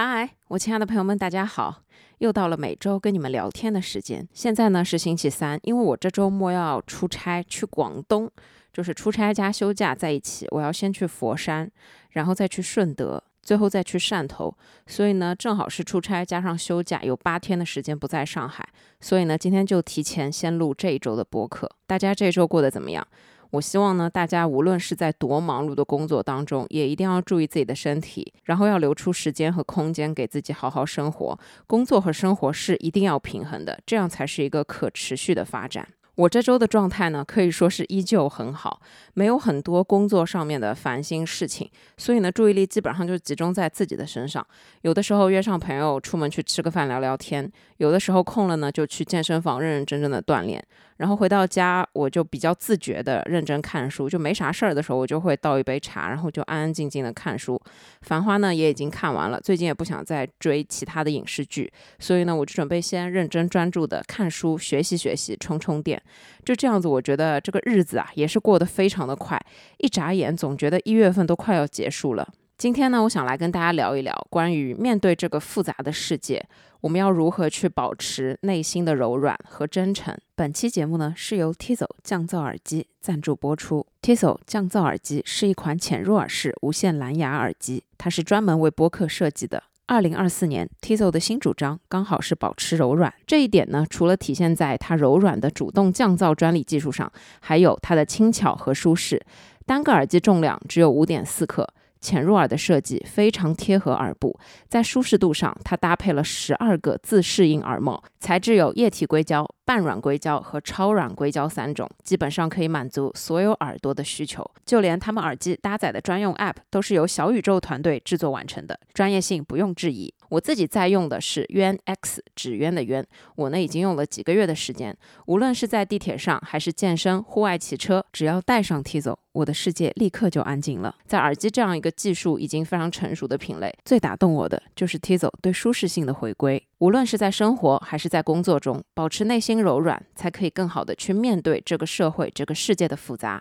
嗨，我亲爱的朋友们，大家好！又到了每周跟你们聊天的时间。现在呢是星期三，因为我这周末要出差去广东，就是出差加休假在一起。我要先去佛山，然后再去顺德，最后再去汕头。所以呢，正好是出差加上休假，有八天的时间不在上海。所以呢，今天就提前先录这一周的播客。大家这周过得怎么样？我希望呢，大家无论是在多忙碌的工作当中，也一定要注意自己的身体，然后要留出时间和空间给自己好好生活。工作和生活是一定要平衡的，这样才是一个可持续的发展。我这周的状态呢，可以说是依旧很好，没有很多工作上面的烦心事情，所以呢，注意力基本上就集中在自己的身上。有的时候约上朋友出门去吃个饭聊聊天，有的时候空了呢，就去健身房认认真真的锻炼。然后回到家，我就比较自觉的认真看书，就没啥事儿的时候，我就会倒一杯茶，然后就安安静静的看书。繁花呢也已经看完了，最近也不想再追其他的影视剧，所以呢，我就准备先认真专注的看书、学习学习、充充电。就这样子，我觉得这个日子啊，也是过得非常的快，一眨眼总觉得一月份都快要结束了。今天呢，我想来跟大家聊一聊关于面对这个复杂的世界，我们要如何去保持内心的柔软和真诚。本期节目呢是由 Tizo 降噪耳机赞助播出。Tizo 降噪耳机是一款潜入耳式无线蓝牙耳机，它是专门为播客设计的。二零二四年，Tizo 的新主张刚好是保持柔软。这一点呢，除了体现在它柔软的主动降噪专利技术上，还有它的轻巧和舒适。单个耳机重量只有五点四克。潜入耳的设计非常贴合耳部，在舒适度上，它搭配了十二个自适应耳帽，材质有液体硅胶、半软硅胶和超软硅胶三种，基本上可以满足所有耳朵的需求。就连他们耳机搭载的专用 App 都是由小宇宙团队制作完成的，专业性不用质疑。我自己在用的是渊 X，纸鸢的渊，我呢已经用了几个月的时间，无论是在地铁上还是健身、户外骑车，只要戴上 Tizo，我的世界立刻就安静了。在耳机这样一个技术已经非常成熟的品类，最打动我的就是 Tizo 对舒适性的回归。无论是在生活还是在工作中，保持内心柔软，才可以更好的去面对这个社会、这个世界的复杂。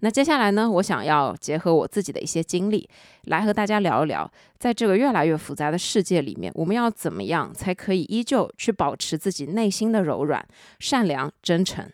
那接下来呢，我想要结合我自己的一些经历，来和大家聊一聊，在这个越来越复杂的世界里面，我们要怎么样才可以依旧去保持自己内心的柔软、善良、真诚。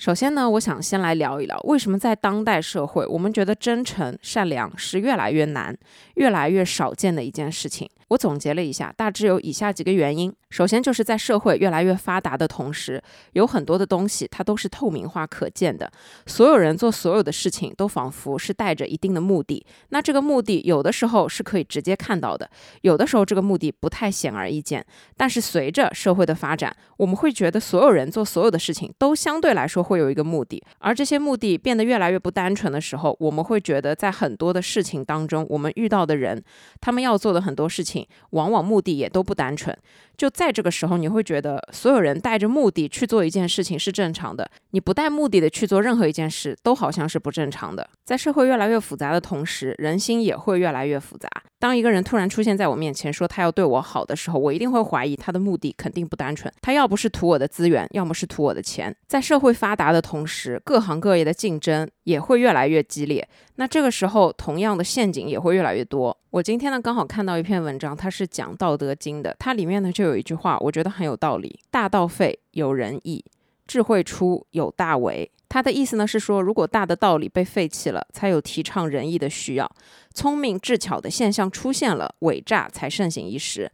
首先呢，我想先来聊一聊，为什么在当代社会，我们觉得真诚、善良是越来越难、越来越少见的一件事情。我总结了一下，大致有以下几个原因。首先，就是在社会越来越发达的同时，有很多的东西它都是透明化、可见的。所有人做所有的事情，都仿佛是带着一定的目的。那这个目的有的时候是可以直接看到的，有的时候这个目的不太显而易见。但是随着社会的发展，我们会觉得所有人做所有的事情都相对来说会有一个目的，而这些目的变得越来越不单纯的时候，我们会觉得在很多的事情当中，我们遇到的人，他们要做的很多事情。往往目的也都不单纯，就在这个时候，你会觉得所有人带着目的去做一件事情是正常的，你不带目的的去做任何一件事，都好像是不正常的。在社会越来越复杂的同时，人心也会越来越复杂。当一个人突然出现在我面前，说他要对我好的时候，我一定会怀疑他的目的肯定不单纯。他要不是图我的资源，要么是图我的钱。在社会发达的同时，各行各业的竞争也会越来越激烈。那这个时候，同样的陷阱也会越来越多。我今天呢，刚好看到一篇文章，它是讲《道德经》的，它里面呢就有一句话，我觉得很有道理：“大道废，有仁义；智慧出，有大为。”它的意思呢是说，如果大的道理被废弃了，才有提倡仁义的需要；聪明智巧的现象出现了，伪诈才盛行一时。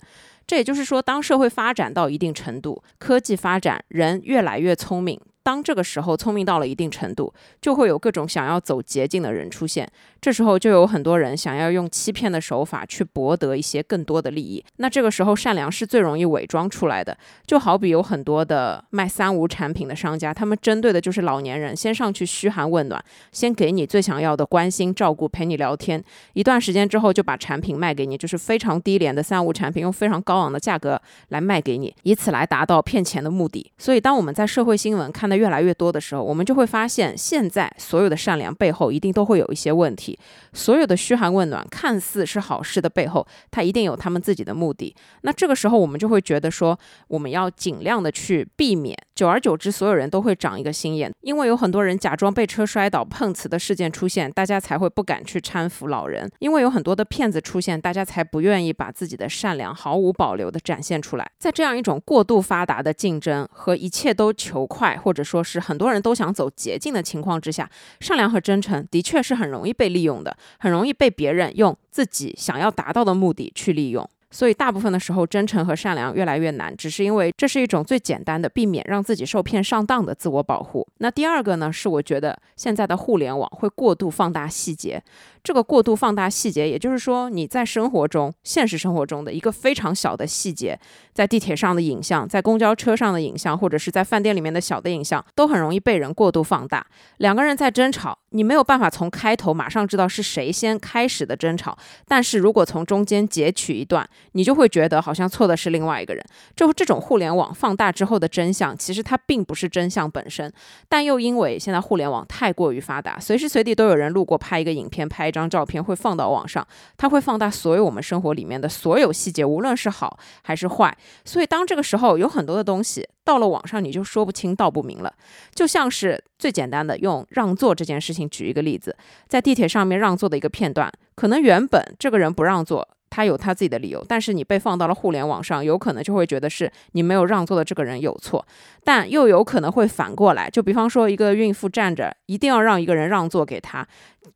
这也就是说，当社会发展到一定程度，科技发展，人越来越聪明。当这个时候聪明到了一定程度，就会有各种想要走捷径的人出现。这时候就有很多人想要用欺骗的手法去博得一些更多的利益。那这个时候善良是最容易伪装出来的。就好比有很多的卖三无产品的商家，他们针对的就是老年人，先上去嘘寒问暖，先给你最想要的关心、照顾、陪你聊天，一段时间之后就把产品卖给你，就是非常低廉的三无产品，用非常高昂的价格来卖给你，以此来达到骗钱的目的。所以，当我们在社会新闻看到越来越多的时候，我们就会发现，现在所有的善良背后一定都会有一些问题。所有的嘘寒问暖看似是好事的背后，它一定有他们自己的目的。那这个时候，我们就会觉得说，我们要尽量的去避免。久而久之，所有人都会长一个心眼，因为有很多人假装被车摔倒、碰瓷的事件出现，大家才会不敢去搀扶老人。因为有很多的骗子出现，大家才不愿意把自己的善良毫无保留的展现出来。在这样一种过度发达的竞争和一切都求快，或者说是很多人都想走捷径的情况之下，善良和真诚的确是很容易被利用的。很容易被别人用自己想要达到的目的去利用，所以大部分的时候，真诚和善良越来越难，只是因为这是一种最简单的避免让自己受骗上当的自我保护。那第二个呢，是我觉得现在的互联网会过度放大细节。这个过度放大细节，也就是说，你在生活中、现实生活中的一个非常小的细节，在地铁上的影像，在公交车上的影像，或者是在饭店里面的小的影像，都很容易被人过度放大。两个人在争吵，你没有办法从开头马上知道是谁先开始的争吵，但是如果从中间截取一段，你就会觉得好像错的是另外一个人。就这种互联网放大之后的真相，其实它并不是真相本身，但又因为现在互联网太过于发达，随时随地都有人路过拍一个影片，拍一。张照片会放到网上，它会放大所有我们生活里面的所有细节，无论是好还是坏。所以当这个时候有很多的东西到了网上，你就说不清道不明了。就像是最简单的用让座这件事情举一个例子，在地铁上面让座的一个片段，可能原本这个人不让座。他有他自己的理由，但是你被放到了互联网上，有可能就会觉得是你没有让座的这个人有错，但又有可能会反过来。就比方说，一个孕妇站着，一定要让一个人让座给她，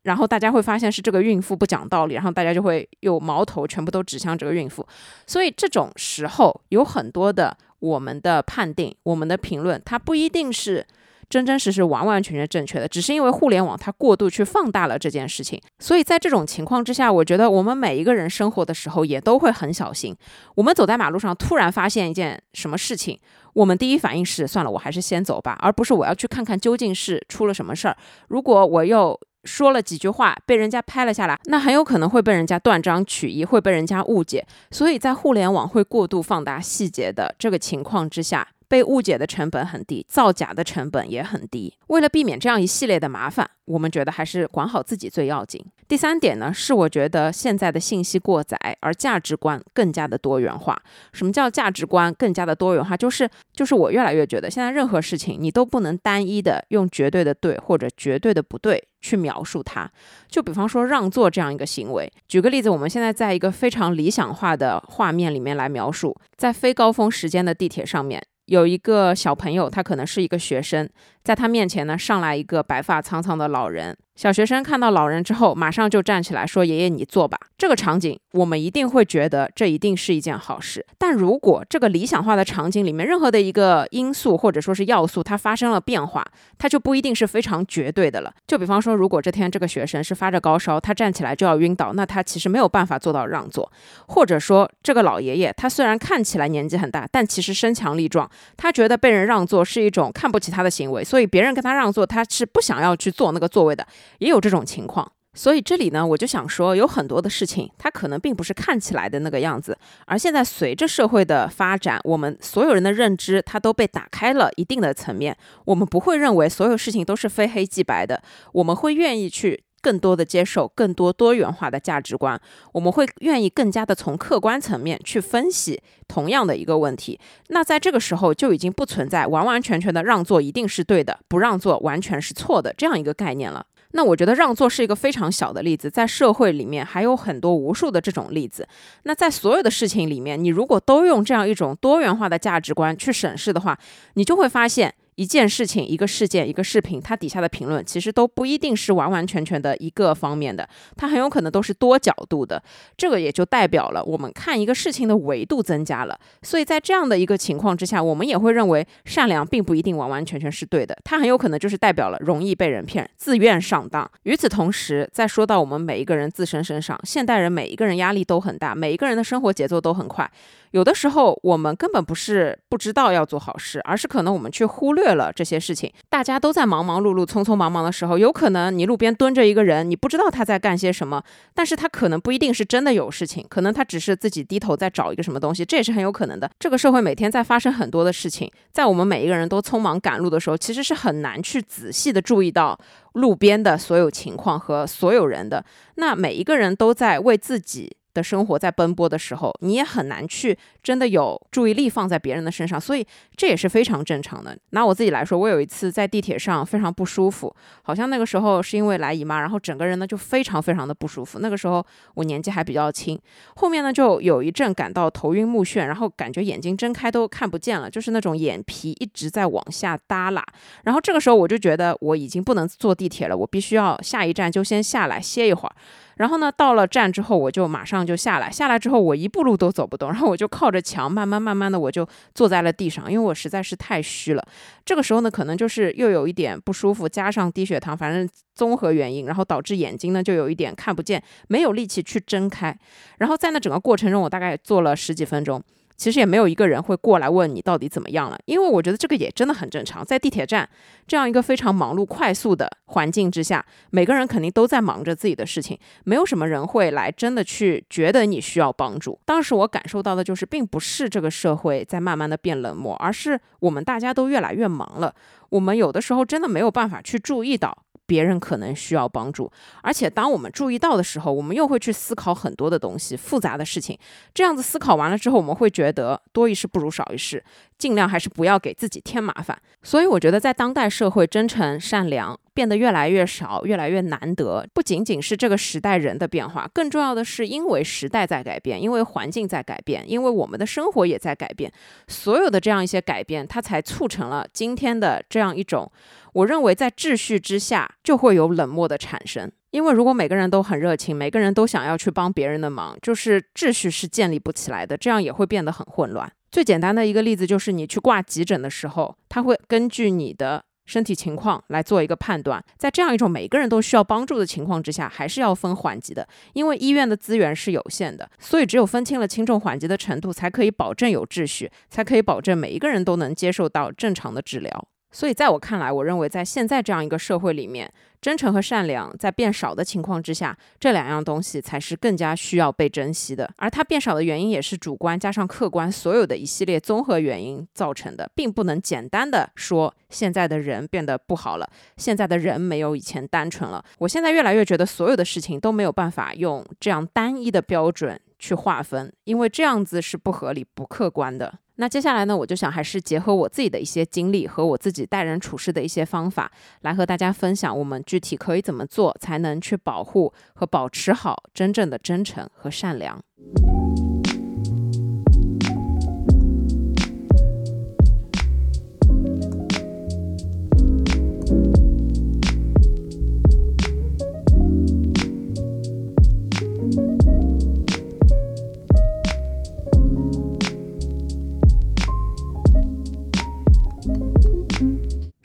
然后大家会发现是这个孕妇不讲道理，然后大家就会有矛头全部都指向这个孕妇。所以这种时候有很多的我们的判定、我们的评论，它不一定是。真真实实、完完全全正确的，只是因为互联网它过度去放大了这件事情，所以在这种情况之下，我觉得我们每一个人生活的时候也都会很小心。我们走在马路上，突然发现一件什么事情，我们第一反应是算了，我还是先走吧，而不是我要去看看究竟是出了什么事儿。如果我又说了几句话，被人家拍了下来，那很有可能会被人家断章取义，会被人家误解。所以在互联网会过度放大细节的这个情况之下。被误解的成本很低，造假的成本也很低。为了避免这样一系列的麻烦，我们觉得还是管好自己最要紧。第三点呢，是我觉得现在的信息过载，而价值观更加的多元化。什么叫价值观更加的多元化？就是就是我越来越觉得，现在任何事情你都不能单一的用绝对的对或者绝对的不对去描述它。就比方说让座这样一个行为，举个例子，我们现在在一个非常理想化的画面里面来描述，在非高峰时间的地铁上面。有一个小朋友，他可能是一个学生，在他面前呢，上来一个白发苍苍的老人。小学生看到老人之后，马上就站起来说：“爷爷，你坐吧。”这个场景，我们一定会觉得这一定是一件好事。但如果这个理想化的场景里面任何的一个因素或者说是要素它发生了变化，它就不一定是非常绝对的了。就比方说，如果这天这个学生是发着高烧，他站起来就要晕倒，那他其实没有办法做到让座。或者说，这个老爷爷他虽然看起来年纪很大，但其实身强力壮，他觉得被人让座是一种看不起他的行为，所以别人跟他让座，他是不想要去坐那个座位的。也有这种情况，所以这里呢，我就想说，有很多的事情，它可能并不是看起来的那个样子。而现在随着社会的发展，我们所有人的认知，它都被打开了一定的层面。我们不会认为所有事情都是非黑即白的，我们会愿意去更多的接受更多多元化的价值观。我们会愿意更加的从客观层面去分析同样的一个问题。那在这个时候，就已经不存在完完全全的让座一定是对的，不让座完全是错的这样一个概念了。那我觉得让座是一个非常小的例子，在社会里面还有很多无数的这种例子。那在所有的事情里面，你如果都用这样一种多元化的价值观去审视的话，你就会发现。一件事情、一个事件、一个视频，它底下的评论其实都不一定是完完全全的一个方面的，它很有可能都是多角度的。这个也就代表了我们看一个事情的维度增加了。所以在这样的一个情况之下，我们也会认为善良并不一定完完全全是对的，它很有可能就是代表了容易被人骗、自愿上当。与此同时，再说到我们每一个人自身身上，现代人每一个人压力都很大，每一个人的生活节奏都很快。有的时候，我们根本不是不知道要做好事，而是可能我们却忽略了这些事情。大家都在忙忙碌碌、匆匆忙忙的时候，有可能你路边蹲着一个人，你不知道他在干些什么，但是他可能不一定是真的有事情，可能他只是自己低头在找一个什么东西，这也是很有可能的。这个社会每天在发生很多的事情，在我们每一个人都匆忙赶路的时候，其实是很难去仔细的注意到路边的所有情况和所有人的。那每一个人都在为自己。的生活在奔波的时候，你也很难去真的有注意力放在别人的身上，所以这也是非常正常的。拿我自己来说，我有一次在地铁上非常不舒服，好像那个时候是因为来姨妈，然后整个人呢就非常非常的不舒服。那个时候我年纪还比较轻，后面呢就有一阵感到头晕目眩，然后感觉眼睛睁开都看不见了，就是那种眼皮一直在往下耷拉。然后这个时候我就觉得我已经不能坐地铁了，我必须要下一站就先下来歇一会儿。然后呢，到了站之后，我就马上就下来。下来之后，我一步路都走不动，然后我就靠着墙，慢慢慢慢的，我就坐在了地上，因为我实在是太虚了。这个时候呢，可能就是又有一点不舒服，加上低血糖，反正综合原因，然后导致眼睛呢就有一点看不见，没有力气去睁开。然后在那整个过程中，我大概坐了十几分钟。其实也没有一个人会过来问你到底怎么样了，因为我觉得这个也真的很正常。在地铁站这样一个非常忙碌、快速的环境之下，每个人肯定都在忙着自己的事情，没有什么人会来真的去觉得你需要帮助。当时我感受到的就是，并不是这个社会在慢慢的变冷漠，而是我们大家都越来越忙了。我们有的时候真的没有办法去注意到。别人可能需要帮助，而且当我们注意到的时候，我们又会去思考很多的东西、复杂的事情。这样子思考完了之后，我们会觉得多一事不如少一事，尽量还是不要给自己添麻烦。所以我觉得，在当代社会，真诚善良变得越来越少，越来越难得。不仅仅是这个时代人的变化，更重要的是因为时代在改变，因为环境在改变，因为我们的生活也在改变。所有的这样一些改变，它才促成了今天的这样一种。我认为，在秩序之下就会有冷漠的产生，因为如果每个人都很热情，每个人都想要去帮别人的忙，就是秩序是建立不起来的，这样也会变得很混乱。最简单的一个例子就是，你去挂急诊的时候，他会根据你的身体情况来做一个判断。在这样一种每个人都需要帮助的情况之下，还是要分缓急的，因为医院的资源是有限的，所以只有分清了轻重缓急的程度，才可以保证有秩序，才可以保证每一个人都能接受到正常的治疗。所以，在我看来，我认为在现在这样一个社会里面，真诚和善良在变少的情况之下，这两样东西才是更加需要被珍惜的。而它变少的原因也是主观加上客观所有的一系列综合原因造成的，并不能简单的说现在的人变得不好了，现在的人没有以前单纯了。我现在越来越觉得，所有的事情都没有办法用这样单一的标准去划分，因为这样子是不合理、不客观的。那接下来呢，我就想还是结合我自己的一些经历和我自己待人处事的一些方法，来和大家分享我们具体可以怎么做，才能去保护和保持好真正的真诚和善良。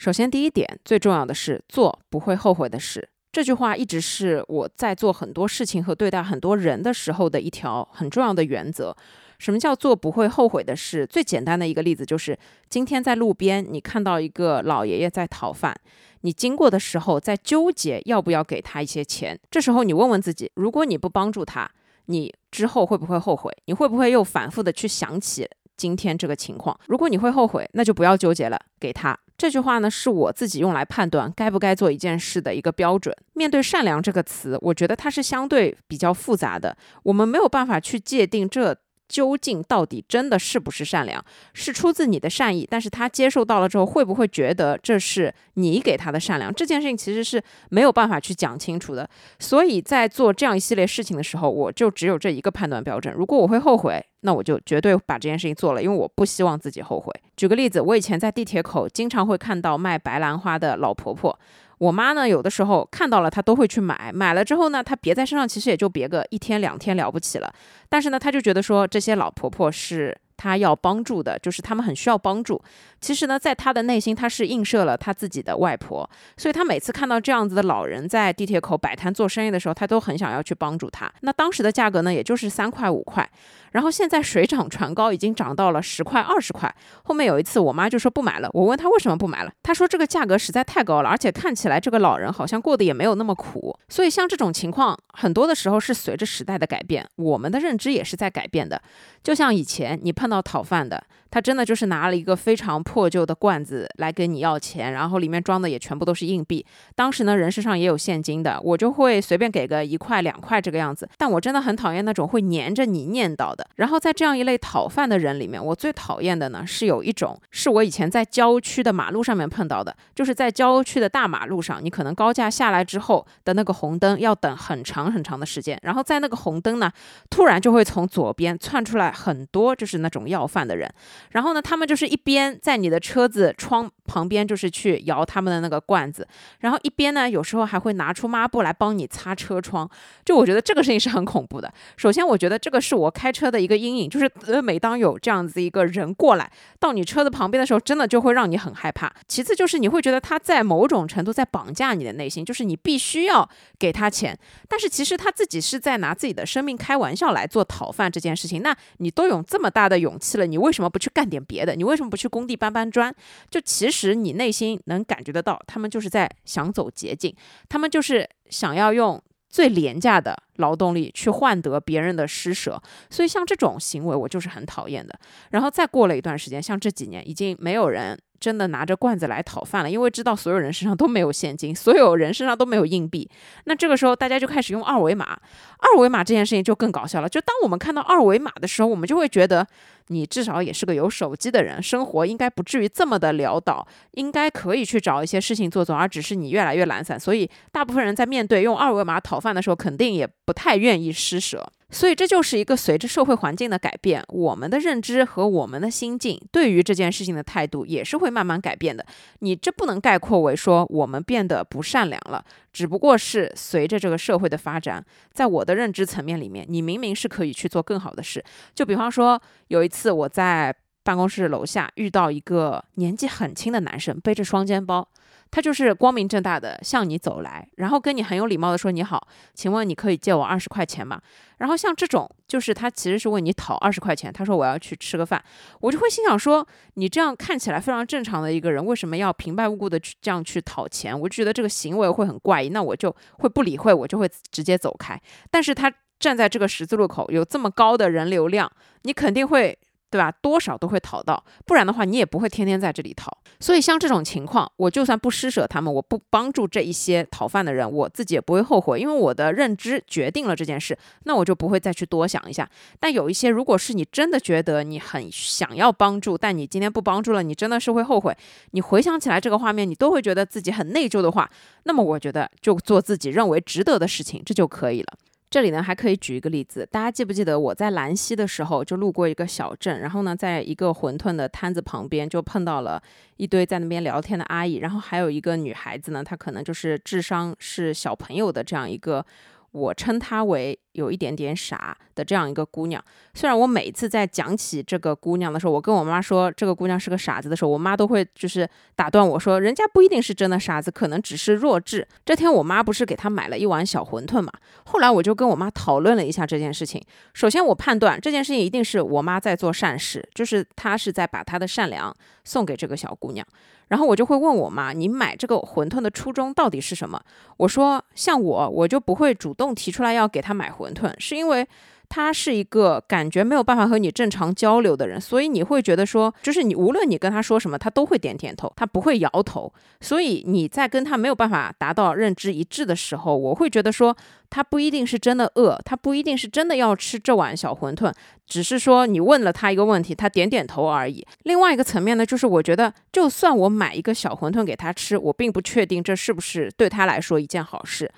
首先，第一点最重要的是做不会后悔的事。这句话一直是我在做很多事情和对待很多人的时候的一条很重要的原则。什么叫做不会后悔的事？最简单的一个例子就是，今天在路边你看到一个老爷爷在讨饭，你经过的时候在纠结要不要给他一些钱。这时候你问问自己，如果你不帮助他，你之后会不会后悔？你会不会又反复的去想起今天这个情况？如果你会后悔，那就不要纠结了，给他。这句话呢，是我自己用来判断该不该做一件事的一个标准。面对“善良”这个词，我觉得它是相对比较复杂的，我们没有办法去界定这。究竟到底真的是不是善良？是出自你的善意，但是他接受到了之后，会不会觉得这是你给他的善良？这件事情其实是没有办法去讲清楚的。所以在做这样一系列事情的时候，我就只有这一个判断标准。如果我会后悔，那我就绝对把这件事情做了，因为我不希望自己后悔。举个例子，我以前在地铁口经常会看到卖白兰花的老婆婆，我妈呢有的时候看到了她都会去买，买了之后呢，她别在身上其实也就别个一天两天了不起了，但是呢，她就觉得说这些老婆婆是。他要帮助的，就是他们很需要帮助。其实呢，在他的内心，他是映射了他自己的外婆，所以他每次看到这样子的老人在地铁口摆摊做生意的时候，他都很想要去帮助他。那当时的价格呢，也就是三块五块。然后现在水涨船高，已经涨到了十块、二十块。后面有一次，我妈就说不买了。我问她为什么不买了，她说这个价格实在太高了，而且看起来这个老人好像过得也没有那么苦。所以像这种情况，很多的时候是随着时代的改变，我们的认知也是在改变的。就像以前你碰看到讨饭的。他真的就是拿了一个非常破旧的罐子来跟你要钱，然后里面装的也全部都是硬币。当时呢，人身上也有现金的，我就会随便给个一块两块这个样子。但我真的很讨厌那种会黏着你念叨的。然后在这样一类讨饭的人里面，我最讨厌的呢是有一种，是我以前在郊区的马路上面碰到的，就是在郊区的大马路上，你可能高架下来之后的那个红灯要等很长很长的时间，然后在那个红灯呢，突然就会从左边窜出来很多就是那种要饭的人。然后呢，他们就是一边在你的车子窗旁边，就是去摇他们的那个罐子，然后一边呢，有时候还会拿出抹布来帮你擦车窗。就我觉得这个事情是很恐怖的。首先，我觉得这个是我开车的一个阴影，就是呃，每当有这样子一个人过来到你车子旁边的时候，真的就会让你很害怕。其次就是你会觉得他在某种程度在绑架你的内心，就是你必须要给他钱，但是其实他自己是在拿自己的生命开玩笑来做讨饭这件事情。那你都有这么大的勇气了，你为什么不去去？干点别的，你为什么不去工地搬搬砖？就其实你内心能感觉得到，他们就是在想走捷径，他们就是想要用最廉价的劳动力去换得别人的施舍。所以像这种行为，我就是很讨厌的。然后再过了一段时间，像这几年已经没有人。真的拿着罐子来讨饭了，因为知道所有人身上都没有现金，所有人身上都没有硬币。那这个时候，大家就开始用二维码。二维码这件事情就更搞笑了。就当我们看到二维码的时候，我们就会觉得，你至少也是个有手机的人，生活应该不至于这么的潦倒，应该可以去找一些事情做做，而只是你越来越懒散。所以，大部分人在面对用二维码讨饭的时候，肯定也不太愿意施舍。所以这就是一个随着社会环境的改变，我们的认知和我们的心境对于这件事情的态度也是会慢慢改变的。你这不能概括为说我们变得不善良了，只不过是随着这个社会的发展，在我的认知层面里面，你明明是可以去做更好的事。就比方说，有一次我在办公室楼下遇到一个年纪很轻的男生，背着双肩包。他就是光明正大的向你走来，然后跟你很有礼貌的说：“你好，请问你可以借我二十块钱吗？”然后像这种，就是他其实是问你讨二十块钱。他说：“我要去吃个饭。”我就会心想说：“你这样看起来非常正常的一个人，为什么要平白无故的去这样去讨钱？”我就觉得这个行为会很怪异，那我就会不理会，我就会直接走开。但是他站在这个十字路口，有这么高的人流量，你肯定会。对吧？多少都会讨到，不然的话你也不会天天在这里讨。所以像这种情况，我就算不施舍他们，我不帮助这一些讨饭的人，我自己也不会后悔，因为我的认知决定了这件事，那我就不会再去多想一下。但有一些，如果是你真的觉得你很想要帮助，但你今天不帮助了，你真的是会后悔。你回想起来这个画面，你都会觉得自己很内疚的话，那么我觉得就做自己认为值得的事情，这就可以了。这里呢还可以举一个例子，大家记不记得我在兰溪的时候就路过一个小镇，然后呢在一个馄饨的摊子旁边就碰到了一堆在那边聊天的阿姨，然后还有一个女孩子呢，她可能就是智商是小朋友的这样一个。我称她为有一点点傻的这样一个姑娘。虽然我每次在讲起这个姑娘的时候，我跟我妈说这个姑娘是个傻子的时候，我妈都会就是打断我说，人家不一定是真的傻子，可能只是弱智。这天我妈不是给她买了一碗小馄饨嘛？后来我就跟我妈讨论了一下这件事情。首先我判断这件事情一定是我妈在做善事，就是她是在把她的善良送给这个小姑娘。然后我就会问我妈：“你买这个馄饨的初衷到底是什么？”我说：“像我，我就不会主动提出来要给她买馄馄饨，是因为。”他是一个感觉没有办法和你正常交流的人，所以你会觉得说，就是你无论你跟他说什么，他都会点点头，他不会摇头。所以你在跟他没有办法达到认知一致的时候，我会觉得说，他不一定是真的饿，他不一定是真的要吃这碗小馄饨，只是说你问了他一个问题，他点点头而已。另外一个层面呢，就是我觉得，就算我买一个小馄饨给他吃，我并不确定这是不是对他来说一件好事。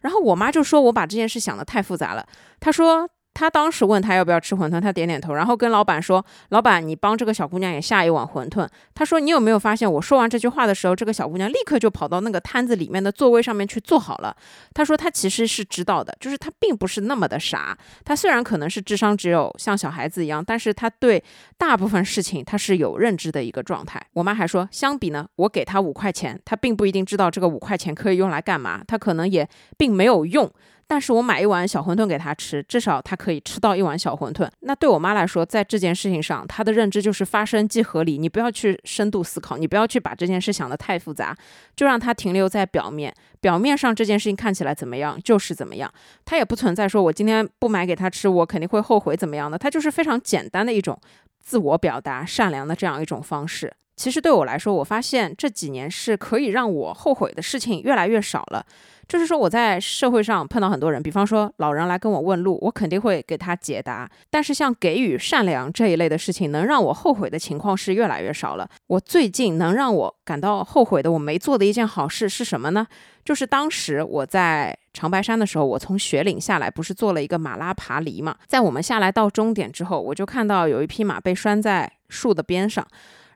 然后我妈就说我把这件事想的太复杂了，她说。他当时问他要不要吃馄饨，他点点头，然后跟老板说：“老板，你帮这个小姑娘也下一碗馄饨。”他说：“你有没有发现，我说完这句话的时候，这个小姑娘立刻就跑到那个摊子里面的座位上面去坐好了。”他说：“他其实是知道的，就是他并不是那么的傻。他虽然可能是智商只有像小孩子一样，但是他对大部分事情他是有认知的一个状态。”我妈还说：“相比呢，我给他五块钱，他并不一定知道这个五块钱可以用来干嘛，他可能也并没有用。”但是我买一碗小馄饨给他吃，至少他可以吃到一碗小馄饨。那对我妈来说，在这件事情上，她的认知就是发生即合理。你不要去深度思考，你不要去把这件事想得太复杂，就让它停留在表面。表面上这件事情看起来怎么样，就是怎么样。它也不存在说我今天不买给他吃，我肯定会后悔怎么样的。它就是非常简单的一种自我表达、善良的这样一种方式。其实对我来说，我发现这几年是可以让我后悔的事情越来越少了。就是说，我在社会上碰到很多人，比方说老人来跟我问路，我肯定会给他解答。但是像给予善良这一类的事情，能让我后悔的情况是越来越少了。我最近能让我感到后悔的，我没做的一件好事是什么呢？就是当时我在长白山的时候，我从雪岭下来，不是做了一个马拉爬犁嘛？在我们下来到终点之后，我就看到有一匹马被拴在树的边上，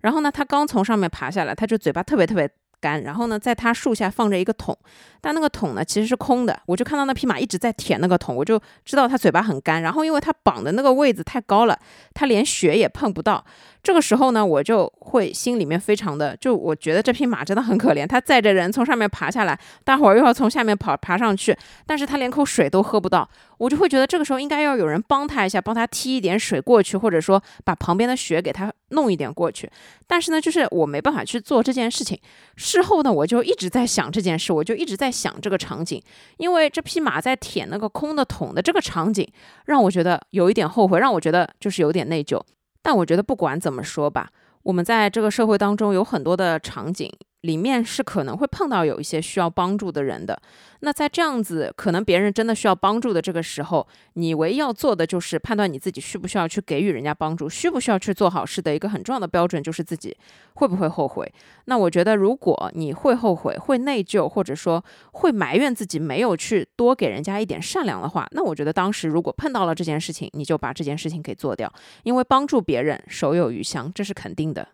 然后呢，它刚从上面爬下来，它就嘴巴特别特别。干，然后呢，在它树下放着一个桶，但那个桶呢其实是空的。我就看到那匹马一直在舔那个桶，我就知道它嘴巴很干。然后因为它绑的那个位置太高了，它连血也碰不到。这个时候呢，我就会心里面非常的，就我觉得这匹马真的很可怜，它载着人从上面爬下来，大伙儿又要从下面跑爬上去，但是它连口水都喝不到，我就会觉得这个时候应该要有人帮他一下，帮他踢一点水过去，或者说把旁边的雪给他弄一点过去。但是呢，就是我没办法去做这件事情。事后呢，我就一直在想这件事，我就一直在想这个场景，因为这匹马在舔那个空的桶的这个场景，让我觉得有一点后悔，让我觉得就是有点内疚。但我觉得不管怎么说吧，我们在这个社会当中有很多的场景。里面是可能会碰到有一些需要帮助的人的，那在这样子可能别人真的需要帮助的这个时候，你唯一要做的就是判断你自己需不需要去给予人家帮助，需不需要去做好事的一个很重要的标准就是自己会不会后悔。那我觉得如果你会后悔、会内疚，或者说会埋怨自己没有去多给人家一点善良的话，那我觉得当时如果碰到了这件事情，你就把这件事情给做掉，因为帮助别人手有余香，这是肯定的。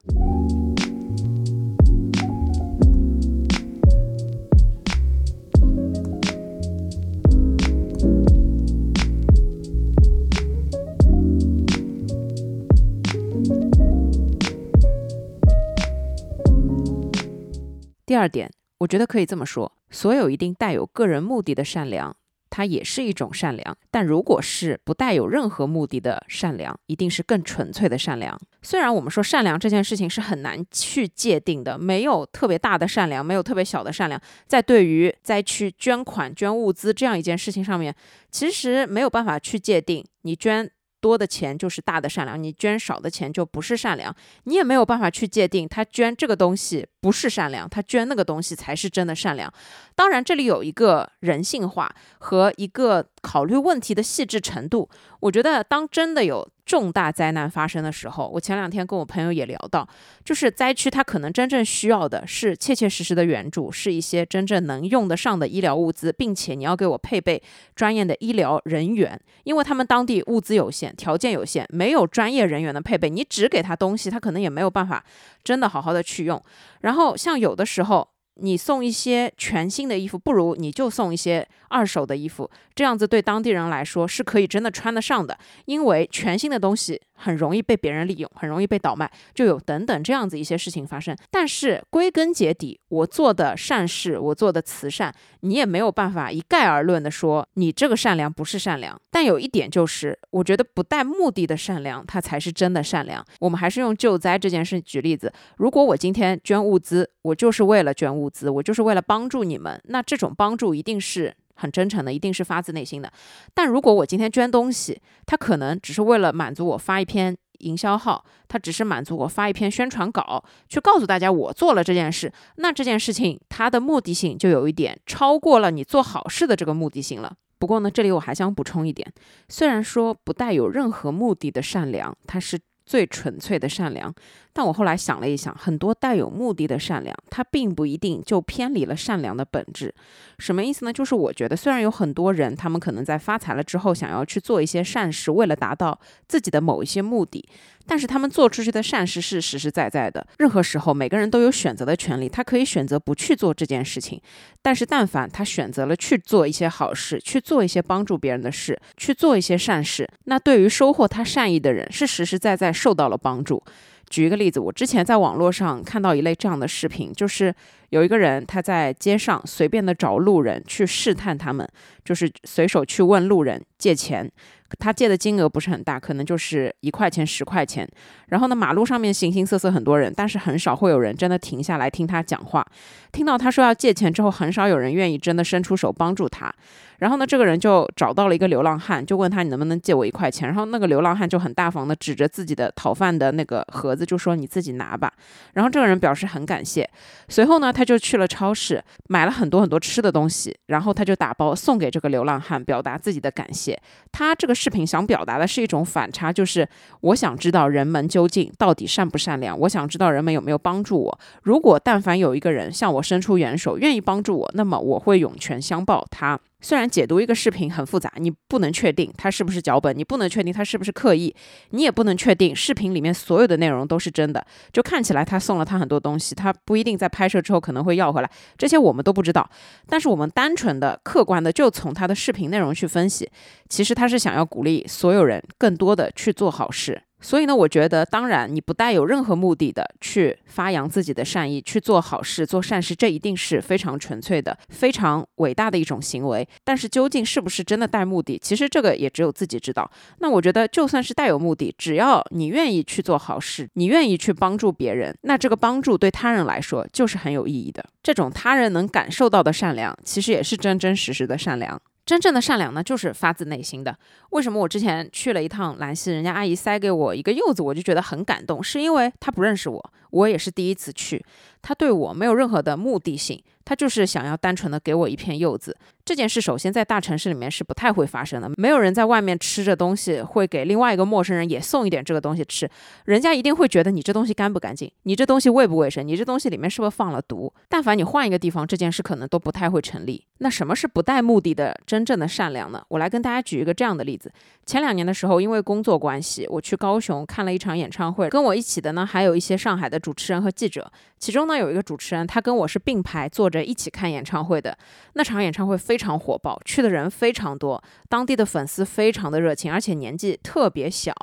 第二点，我觉得可以这么说：所有一定带有个人目的的善良，它也是一种善良。但如果是不带有任何目的的善良，一定是更纯粹的善良。虽然我们说善良这件事情是很难去界定的，没有特别大的善良，没有特别小的善良。在对于灾区捐款、捐物资这样一件事情上面，其实没有办法去界定你捐。多的钱就是大的善良，你捐少的钱就不是善良，你也没有办法去界定他捐这个东西不是善良，他捐那个东西才是真的善良。当然，这里有一个人性化和一个考虑问题的细致程度。我觉得，当真的有重大灾难发生的时候，我前两天跟我朋友也聊到，就是灾区他可能真正需要的是切切实实的援助，是一些真正能用得上的医疗物资，并且你要给我配备专业的医疗人员，因为他们当地物资有限，条件有限，没有专业人员的配备，你只给他东西，他可能也没有办法真的好好的去用。然后，像有的时候。你送一些全新的衣服，不如你就送一些二手的衣服，这样子对当地人来说是可以真的穿得上的，因为全新的东西。很容易被别人利用，很容易被倒卖，就有等等这样子一些事情发生。但是归根结底，我做的善事，我做的慈善，你也没有办法一概而论的说你这个善良不是善良。但有一点就是，我觉得不带目的的善良，它才是真的善良。我们还是用救灾这件事举例子。如果我今天捐物资，我就是为了捐物资，我就是为了帮助你们，那这种帮助一定是。很真诚的，一定是发自内心的。但如果我今天捐东西，他可能只是为了满足我发一篇营销号，他只是满足我发一篇宣传稿，去告诉大家我做了这件事，那这件事情它的目的性就有一点超过了你做好事的这个目的性了。不过呢，这里我还想补充一点，虽然说不带有任何目的的善良，它是。最纯粹的善良，但我后来想了一想，很多带有目的的善良，它并不一定就偏离了善良的本质。什么意思呢？就是我觉得，虽然有很多人，他们可能在发财了之后，想要去做一些善事，为了达到自己的某一些目的。但是他们做出去的善事是实实在在的。任何时候，每个人都有选择的权利，他可以选择不去做这件事情。但是，但凡他选择了去做一些好事，去做一些帮助别人的事，去做一些善事，那对于收获他善意的人，是实实在在受到了帮助。举一个例子，我之前在网络上看到一类这样的视频，就是有一个人他在街上随便的找路人去试探他们，就是随手去问路人借钱。他借的金额不是很大，可能就是一块钱、十块钱。然后呢，马路上面形形色色很多人，但是很少会有人真的停下来听他讲话。听到他说要借钱之后，很少有人愿意真的伸出手帮助他。然后呢，这个人就找到了一个流浪汉，就问他你能不能借我一块钱。然后那个流浪汉就很大方的指着自己的讨饭的那个盒子，就说你自己拿吧。然后这个人表示很感谢。随后呢，他就去了超市，买了很多很多吃的东西，然后他就打包送给这个流浪汉，表达自己的感谢。他这个视频想表达的是一种反差，就是我想知道人们究竟到底善不善良，我想知道人们有没有帮助我。如果但凡有一个人向我伸出援手，愿意帮助我，那么我会涌泉相报他。虽然解读一个视频很复杂，你不能确定他是不是脚本，你不能确定他是不是刻意，你也不能确定视频里面所有的内容都是真的。就看起来他送了他很多东西，他不一定在拍摄之后可能会要回来，这些我们都不知道。但是我们单纯的、客观的就从他的视频内容去分析，其实他是想要鼓励所有人更多的去做好事。所以呢，我觉得，当然，你不带有任何目的的去发扬自己的善意，去做好事、做善事，这一定是非常纯粹的、非常伟大的一种行为。但是，究竟是不是真的带目的，其实这个也只有自己知道。那我觉得，就算是带有目的，只要你愿意去做好事，你愿意去帮助别人，那这个帮助对他人来说就是很有意义的。这种他人能感受到的善良，其实也是真真实实的善良。真正的善良呢，就是发自内心的。为什么我之前去了一趟兰溪，人家阿姨塞给我一个柚子，我就觉得很感动，是因为她不认识我，我也是第一次去，他对我没有任何的目的性。他就是想要单纯的给我一片柚子，这件事首先在大城市里面是不太会发生的，没有人在外面吃着东西会给另外一个陌生人也送一点这个东西吃，人家一定会觉得你这东西干不干净，你这东西卫不卫生，你这东西里面是不是放了毒？但凡你换一个地方，这件事可能都不太会成立。那什么是不带目的的真正的善良呢？我来跟大家举一个这样的例子：前两年的时候，因为工作关系，我去高雄看了一场演唱会，跟我一起的呢还有一些上海的主持人和记者，其中呢有一个主持人，他跟我是并排坐着。一起看演唱会的那场演唱会非常火爆，去的人非常多，当地的粉丝非常的热情，而且年纪特别小。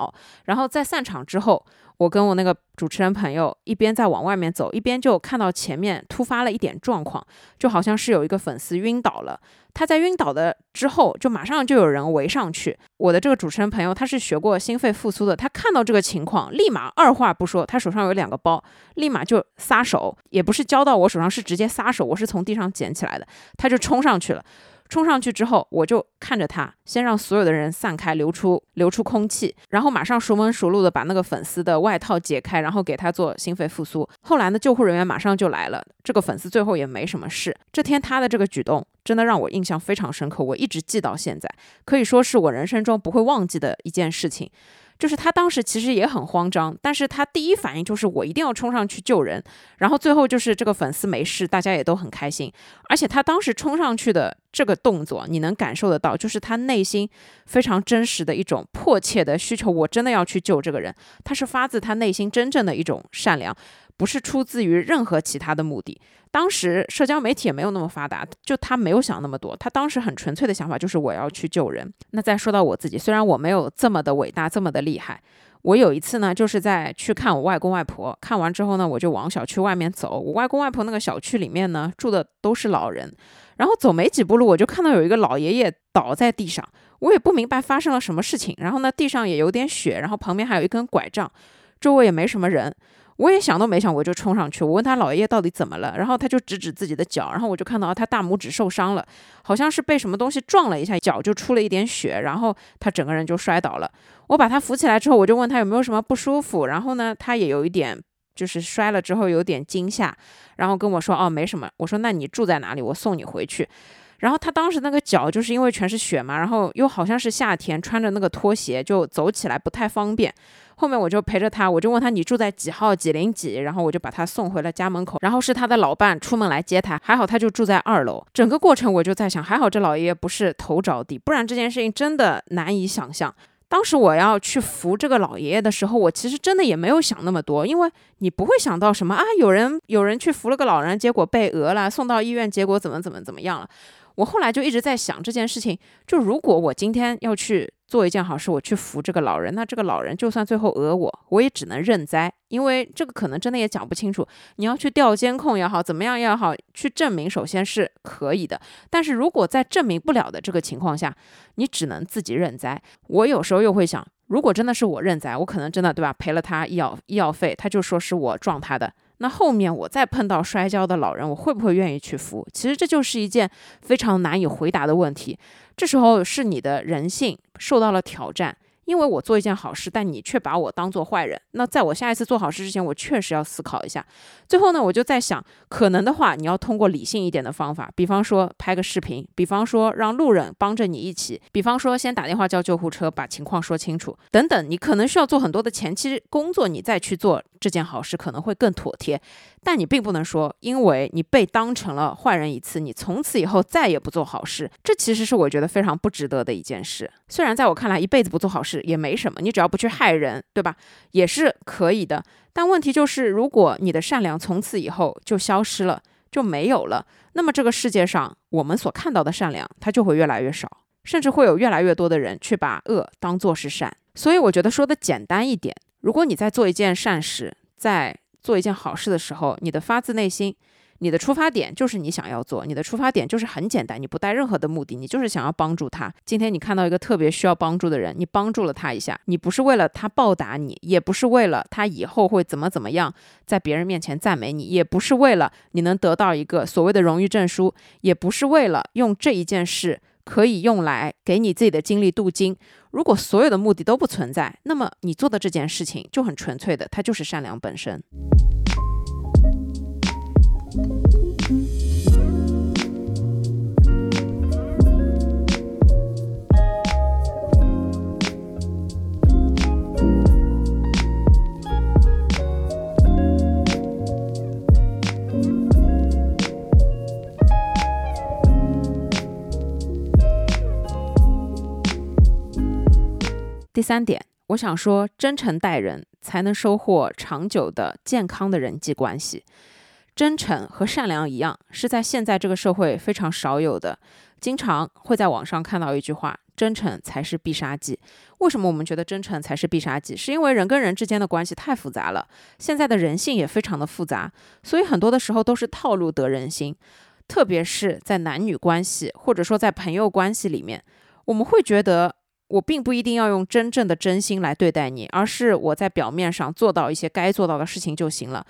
然后在散场之后，我跟我那个主持人朋友一边在往外面走，一边就看到前面突发了一点状况，就好像是有一个粉丝晕倒了。他在晕倒的之后，就马上就有人围上去。我的这个主持人朋友他是学过心肺复苏的，他看到这个情况，立马二话不说，他手上有两个包，立马就撒手，也不是交到我手上，是直接撒手，我是从地上捡起来的，他就冲上去了。冲上去之后，我就看着他，先让所有的人散开，流出流出空气，然后马上熟门熟路的把那个粉丝的外套解开，然后给他做心肺复苏。后来呢，救护人员马上就来了，这个粉丝最后也没什么事。这天他的这个举动真的让我印象非常深刻，我一直记到现在，可以说是我人生中不会忘记的一件事情。就是他当时其实也很慌张，但是他第一反应就是我一定要冲上去救人，然后最后就是这个粉丝没事，大家也都很开心。而且他当时冲上去的这个动作，你能感受得到，就是他内心非常真实的一种迫切的需求，我真的要去救这个人，他是发自他内心真正的一种善良。不是出自于任何其他的目的。当时社交媒体也没有那么发达，就他没有想那么多。他当时很纯粹的想法就是我要去救人。那再说到我自己，虽然我没有这么的伟大，这么的厉害，我有一次呢，就是在去看我外公外婆。看完之后呢，我就往小区外面走。我外公外婆那个小区里面呢，住的都是老人。然后走没几步路，我就看到有一个老爷爷倒在地上。我也不明白发生了什么事情。然后呢，地上也有点血，然后旁边还有一根拐杖，周围也没什么人。我也想都没想，我就冲上去。我问他老爷爷到底怎么了，然后他就指指自己的脚，然后我就看到他大拇指受伤了，好像是被什么东西撞了一下，脚就出了一点血，然后他整个人就摔倒了。我把他扶起来之后，我就问他有没有什么不舒服，然后呢，他也有一点就是摔了之后有点惊吓，然后跟我说哦没什么。我说那你住在哪里？我送你回去。然后他当时那个脚就是因为全是血嘛，然后又好像是夏天，穿着那个拖鞋就走起来不太方便。后面我就陪着他，我就问他你住在几号几零几，然后我就把他送回了家门口。然后是他的老伴出门来接他，还好他就住在二楼。整个过程我就在想，还好这老爷爷不是头着地，不然这件事情真的难以想象。当时我要去扶这个老爷爷的时候，我其实真的也没有想那么多，因为你不会想到什么啊，有人有人去扶了个老人，结果被讹了，送到医院，结果怎么怎么怎么样了。我后来就一直在想这件事情，就如果我今天要去做一件好事，我去扶这个老人，那这个老人就算最后讹我，我也只能认栽，因为这个可能真的也讲不清楚。你要去调监控也好，怎么样也好，去证明，首先是可以的。但是如果在证明不了的这个情况下，你只能自己认栽。我有时候又会想，如果真的是我认栽，我可能真的对吧，赔了他医药医药费，他就说是我撞他的。那后面我再碰到摔跤的老人，我会不会愿意去扶？其实这就是一件非常难以回答的问题。这时候是你的人性受到了挑战。因为我做一件好事，但你却把我当做坏人。那在我下一次做好事之前，我确实要思考一下。最后呢，我就在想，可能的话，你要通过理性一点的方法，比方说拍个视频，比方说让路人帮着你一起，比方说先打电话叫救护车，把情况说清楚，等等。你可能需要做很多的前期工作，你再去做这件好事可能会更妥帖。但你并不能说，因为你被当成了坏人一次，你从此以后再也不做好事。这其实是我觉得非常不值得的一件事。虽然在我看来，一辈子不做好事也没什么，你只要不去害人，对吧？也是可以的。但问题就是，如果你的善良从此以后就消失了，就没有了，那么这个世界上我们所看到的善良，它就会越来越少，甚至会有越来越多的人去把恶当做是善。所以我觉得说的简单一点，如果你在做一件善事，在做一件好事的时候，你的发自内心，你的出发点就是你想要做，你的出发点就是很简单，你不带任何的目的，你就是想要帮助他。今天你看到一个特别需要帮助的人，你帮助了他一下，你不是为了他报答你，也不是为了他以后会怎么怎么样，在别人面前赞美你，也不是为了你能得到一个所谓的荣誉证书，也不是为了用这一件事可以用来给你自己的精力镀金。如果所有的目的都不存在，那么你做的这件事情就很纯粹的，它就是善良本身。第三点，我想说，真诚待人才能收获长久的、健康的人际关系。真诚和善良一样，是在现在这个社会非常少有的。经常会在网上看到一句话：“真诚才是必杀技。”为什么我们觉得真诚才是必杀技？是因为人跟人之间的关系太复杂了，现在的人性也非常的复杂，所以很多的时候都是套路得人心。特别是在男女关系，或者说在朋友关系里面，我们会觉得。我并不一定要用真正的真心来对待你，而是我在表面上做到一些该做到的事情就行了。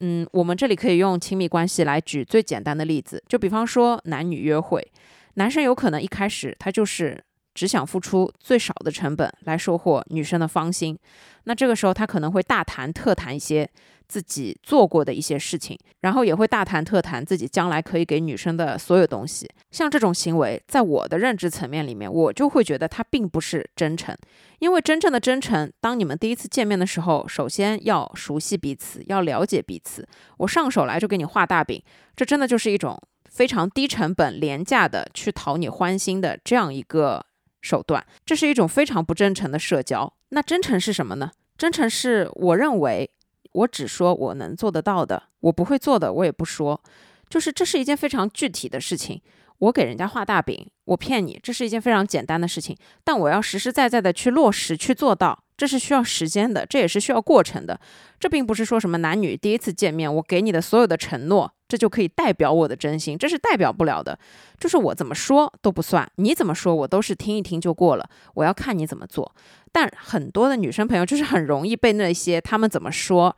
嗯，我们这里可以用亲密关系来举最简单的例子，就比方说男女约会，男生有可能一开始他就是只想付出最少的成本来收获女生的芳心，那这个时候他可能会大谈特谈一些。自己做过的一些事情，然后也会大谈特谈自己将来可以给女生的所有东西。像这种行为，在我的认知层面里面，我就会觉得他并不是真诚。因为真正的真诚，当你们第一次见面的时候，首先要熟悉彼此，要了解彼此。我上手来就给你画大饼，这真的就是一种非常低成本、廉价的去讨你欢心的这样一个手段。这是一种非常不真诚的社交。那真诚是什么呢？真诚是我认为。我只说我能做得到的，我不会做的我也不说，就是这是一件非常具体的事情。我给人家画大饼，我骗你，这是一件非常简单的事情，但我要实实在在的去落实去做到，这是需要时间的，这也是需要过程的。这并不是说什么男女第一次见面，我给你的所有的承诺，这就可以代表我的真心，这是代表不了的。就是我怎么说都不算，你怎么说我都是听一听就过了，我要看你怎么做。但很多的女生朋友就是很容易被那些他们怎么说。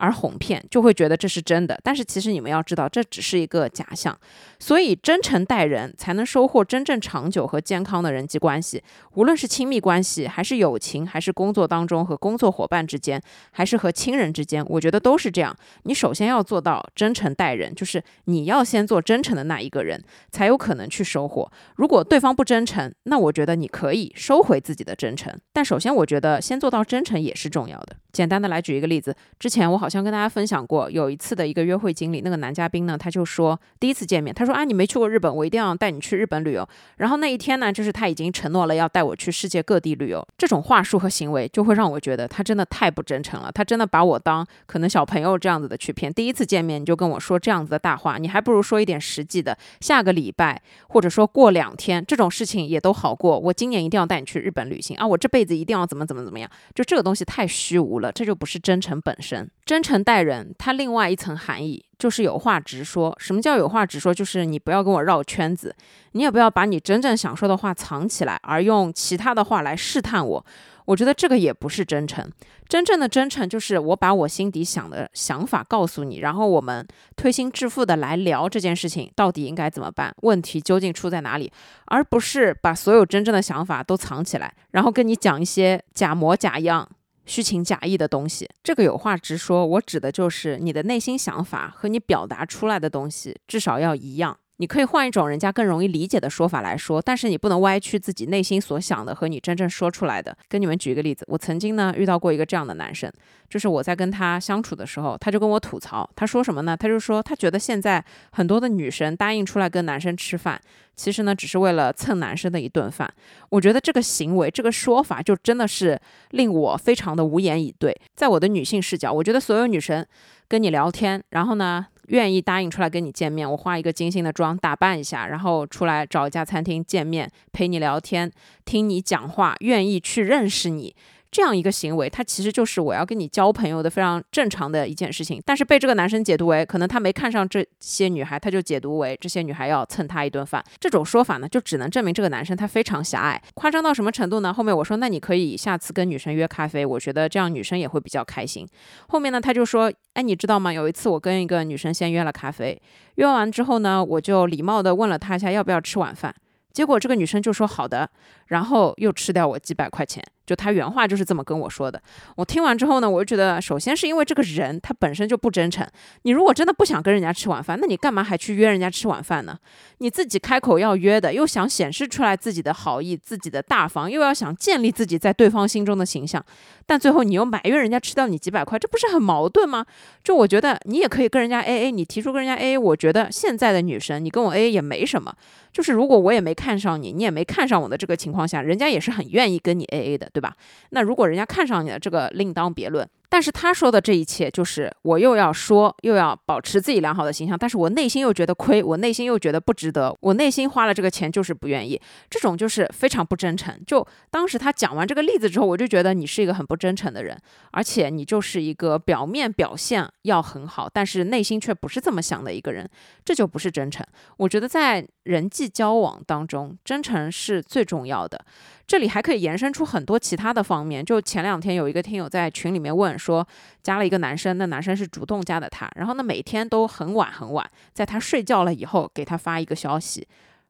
而哄骗，就会觉得这是真的。但是其实你们要知道，这只是一个假象。所以真诚待人，才能收获真正长久和健康的人际关系。无论是亲密关系，还是友情，还是工作当中和工作伙伴之间，还是和亲人之间，我觉得都是这样。你首先要做到真诚待人，就是你要先做真诚的那一个人，才有可能去收获。如果对方不真诚，那我觉得你可以收回自己的真诚。但首先，我觉得先做到真诚也是重要的。简单的来举一个例子，之前我好好像跟大家分享过，有一次的一个约会经历，那个男嘉宾呢，他就说第一次见面，他说啊，你没去过日本，我一定要带你去日本旅游。然后那一天呢，就是他已经承诺了要带我去世界各地旅游。这种话术和行为就会让我觉得他真的太不真诚了，他真的把我当可能小朋友这样子的去骗。第一次见面你就跟我说这样子的大话，你还不如说一点实际的，下个礼拜或者说过两天这种事情也都好过。我今年一定要带你去日本旅行啊，我这辈子一定要怎么怎么怎么样，就这个东西太虚无了，这就不是真诚本身真。真诚待人，它另外一层含义就是有话直说。什么叫有话直说？就是你不要跟我绕圈子，你也不要把你真正想说的话藏起来，而用其他的话来试探我。我觉得这个也不是真诚。真正的真诚就是我把我心底想的想法告诉你，然后我们推心置腹的来聊这件事情到底应该怎么办，问题究竟出在哪里，而不是把所有真正的想法都藏起来，然后跟你讲一些假模假样。虚情假意的东西，这个有话直说，我指的就是你的内心想法和你表达出来的东西至少要一样。你可以换一种人家更容易理解的说法来说，但是你不能歪曲自己内心所想的和你真正说出来的。跟你们举一个例子，我曾经呢遇到过一个这样的男生，就是我在跟他相处的时候，他就跟我吐槽，他说什么呢？他就说他觉得现在很多的女生答应出来跟男生吃饭，其实呢只是为了蹭男生的一顿饭。我觉得这个行为，这个说法就真的是令我非常的无言以对。在我的女性视角，我觉得所有女生跟你聊天，然后呢。愿意答应出来跟你见面，我化一个精心的妆，打扮一下，然后出来找一家餐厅见面，陪你聊天，听你讲话，愿意去认识你。这样一个行为，它其实就是我要跟你交朋友的非常正常的一件事情。但是被这个男生解读为，可能他没看上这些女孩，他就解读为这些女孩要蹭他一顿饭。这种说法呢，就只能证明这个男生他非常狭隘。夸张到什么程度呢？后面我说，那你可以下次跟女生约咖啡，我觉得这样女生也会比较开心。后面呢，他就说，哎，你知道吗？有一次我跟一个女生先约了咖啡，约完之后呢，我就礼貌的问了她一下要不要吃晚饭，结果这个女生就说好的，然后又吃掉我几百块钱。就他原话就是这么跟我说的。我听完之后呢，我就觉得，首先是因为这个人他本身就不真诚。你如果真的不想跟人家吃晚饭，那你干嘛还去约人家吃晚饭呢？你自己开口要约的，又想显示出来自己的好意、自己的大方，又要想建立自己在对方心中的形象，但最后你又埋怨人家吃掉你几百块，这不是很矛盾吗？就我觉得你也可以跟人家 A A，你提出跟人家 A A，我觉得现在的女生你跟我 A A 也没什么。就是如果我也没看上你，你也没看上我的这个情况下，人家也是很愿意跟你 A A 的，对对吧？那如果人家看上你了，这个另当别论。但是他说的这一切，就是我又要说，又要保持自己良好的形象，但是我内心又觉得亏，我内心又觉得不值得，我内心花了这个钱就是不愿意，这种就是非常不真诚。就当时他讲完这个例子之后，我就觉得你是一个很不真诚的人，而且你就是一个表面表现要很好，但是内心却不是这么想的一个人，这就不是真诚。我觉得在人际交往当中，真诚是最重要的。这里还可以延伸出很多其他的方面。就前两天有一个听友在群里面问说，加了一个男生，那男生是主动加的他，然后呢每天都很晚很晚，在他睡觉了以后给他发一个消息，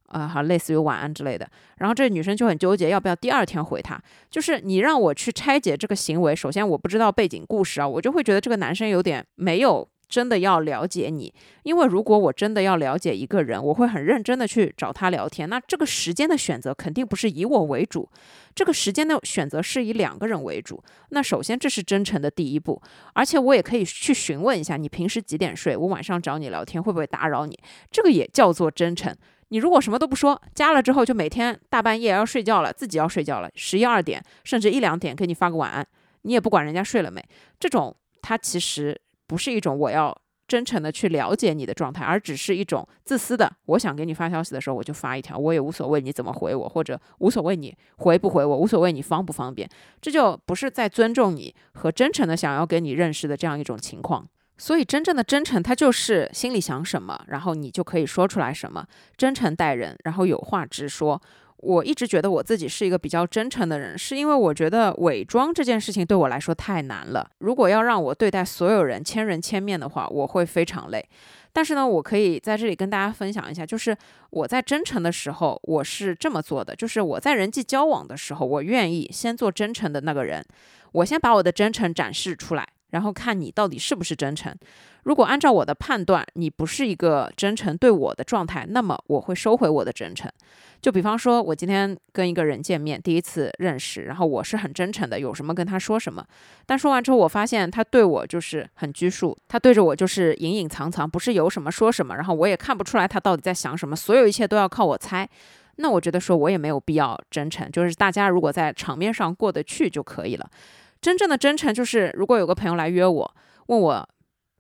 啊，好类似于晚安之类的。然后这女生就很纠结，要不要第二天回他？就是你让我去拆解这个行为，首先我不知道背景故事啊，我就会觉得这个男生有点没有。真的要了解你，因为如果我真的要了解一个人，我会很认真的去找他聊天。那这个时间的选择肯定不是以我为主，这个时间的选择是以两个人为主。那首先这是真诚的第一步，而且我也可以去询问一下你平时几点睡，我晚上找你聊天会不会打扰你？这个也叫做真诚。你如果什么都不说，加了之后就每天大半夜要睡觉了，自己要睡觉了，十一二点甚至一两点给你发个晚安，你也不管人家睡了没，这种他其实。不是一种我要真诚的去了解你的状态，而只是一种自私的。我想给你发消息的时候，我就发一条，我也无所谓你怎么回我，或者无所谓你回不回我，无所谓你方不方便，这就不是在尊重你和真诚的想要跟你认识的这样一种情况。所以，真正的真诚，它就是心里想什么，然后你就可以说出来什么，真诚待人，然后有话直说。我一直觉得我自己是一个比较真诚的人，是因为我觉得伪装这件事情对我来说太难了。如果要让我对待所有人千人千面的话，我会非常累。但是呢，我可以在这里跟大家分享一下，就是我在真诚的时候，我是这么做的，就是我在人际交往的时候，我愿意先做真诚的那个人，我先把我的真诚展示出来。然后看你到底是不是真诚。如果按照我的判断，你不是一个真诚对我的状态，那么我会收回我的真诚。就比方说，我今天跟一个人见面，第一次认识，然后我是很真诚的，有什么跟他说什么。但说完之后，我发现他对我就是很拘束，他对着我就是隐隐藏藏，不是有什么说什么，然后我也看不出来他到底在想什么，所有一切都要靠我猜。那我觉得说我也没有必要真诚，就是大家如果在场面上过得去就可以了。真正的真诚就是，如果有个朋友来约我，问我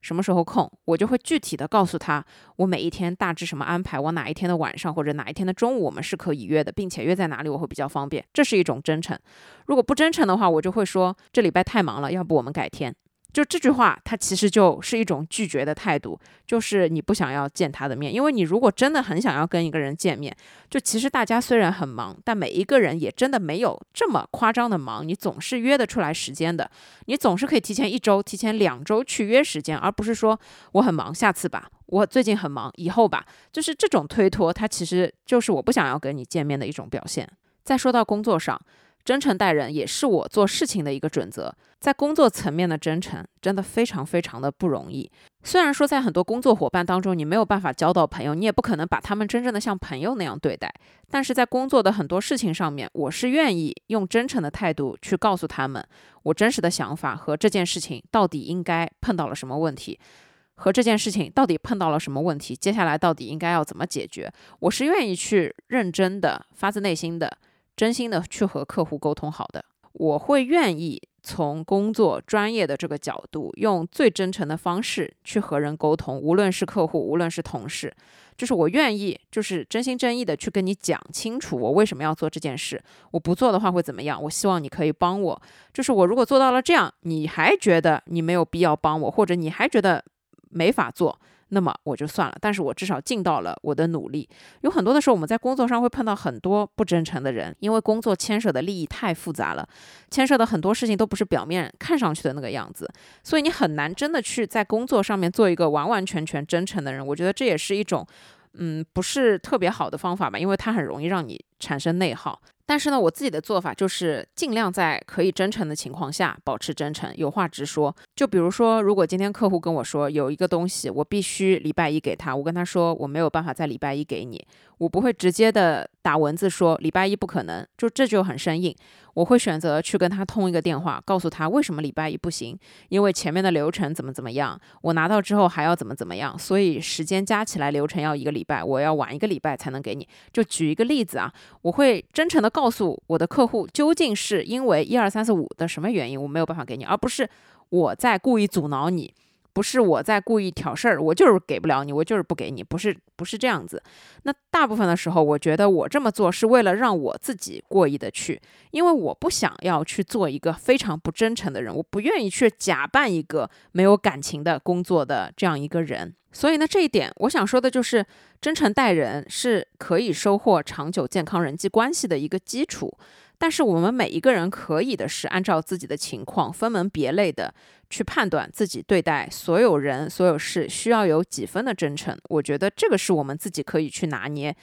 什么时候空，我就会具体的告诉他，我每一天大致什么安排，我哪一天的晚上或者哪一天的中午我们是可以约的，并且约在哪里我会比较方便，这是一种真诚。如果不真诚的话，我就会说这礼拜太忙了，要不我们改天。就这句话，它其实就是一种拒绝的态度，就是你不想要见他的面，因为你如果真的很想要跟一个人见面，就其实大家虽然很忙，但每一个人也真的没有这么夸张的忙，你总是约得出来时间的，你总是可以提前一周、提前两周去约时间，而不是说我很忙，下次吧，我最近很忙，以后吧，就是这种推脱，它其实就是我不想要跟你见面的一种表现。再说到工作上。真诚待人也是我做事情的一个准则，在工作层面的真诚真的非常非常的不容易。虽然说在很多工作伙伴当中，你没有办法交到朋友，你也不可能把他们真正的像朋友那样对待，但是在工作的很多事情上面，我是愿意用真诚的态度去告诉他们我真实的想法和这件事情到底应该碰到了什么问题，和这件事情到底碰到了什么问题，接下来到底应该要怎么解决，我是愿意去认真的、发自内心的。真心的去和客户沟通好的，我会愿意从工作专业的这个角度，用最真诚的方式去和人沟通，无论是客户，无论是同事，就是我愿意，就是真心真意的去跟你讲清楚我为什么要做这件事，我不做的话会怎么样？我希望你可以帮我，就是我如果做到了这样，你还觉得你没有必要帮我，或者你还觉得没法做。那么我就算了，但是我至少尽到了我的努力。有很多的时候，我们在工作上会碰到很多不真诚的人，因为工作牵涉的利益太复杂了，牵涉的很多事情都不是表面看上去的那个样子，所以你很难真的去在工作上面做一个完完全全真诚的人。我觉得这也是一种，嗯，不是特别好的方法吧，因为它很容易让你产生内耗。但是呢，我自己的做法就是尽量在可以真诚的情况下保持真诚，有话直说。就比如说，如果今天客户跟我说有一个东西，我必须礼拜一给他，我跟他说我没有办法在礼拜一给你。我不会直接的打文字说礼拜一不可能，就这就很生硬。我会选择去跟他通一个电话，告诉他为什么礼拜一不行，因为前面的流程怎么怎么样，我拿到之后还要怎么怎么样，所以时间加起来流程要一个礼拜，我要晚一个礼拜才能给你。就举一个例子啊，我会真诚的告告诉我的客户，究竟是因为一二三四五的什么原因我没有办法给你，而不是我在故意阻挠你。不是我在故意挑事儿，我就是给不了你，我就是不给你，不是不是这样子。那大部分的时候，我觉得我这么做是为了让我自己过意的去，因为我不想要去做一个非常不真诚的人，我不愿意去假扮一个没有感情的工作的这样一个人。所以呢，这一点我想说的就是，真诚待人是可以收获长久健康人际关系的一个基础。但是我们每一个人可以的是按照自己的情况分门别类的去判断自己对待所有人所有事需要有几分的真诚。我觉得这个是我们自己可以去拿捏，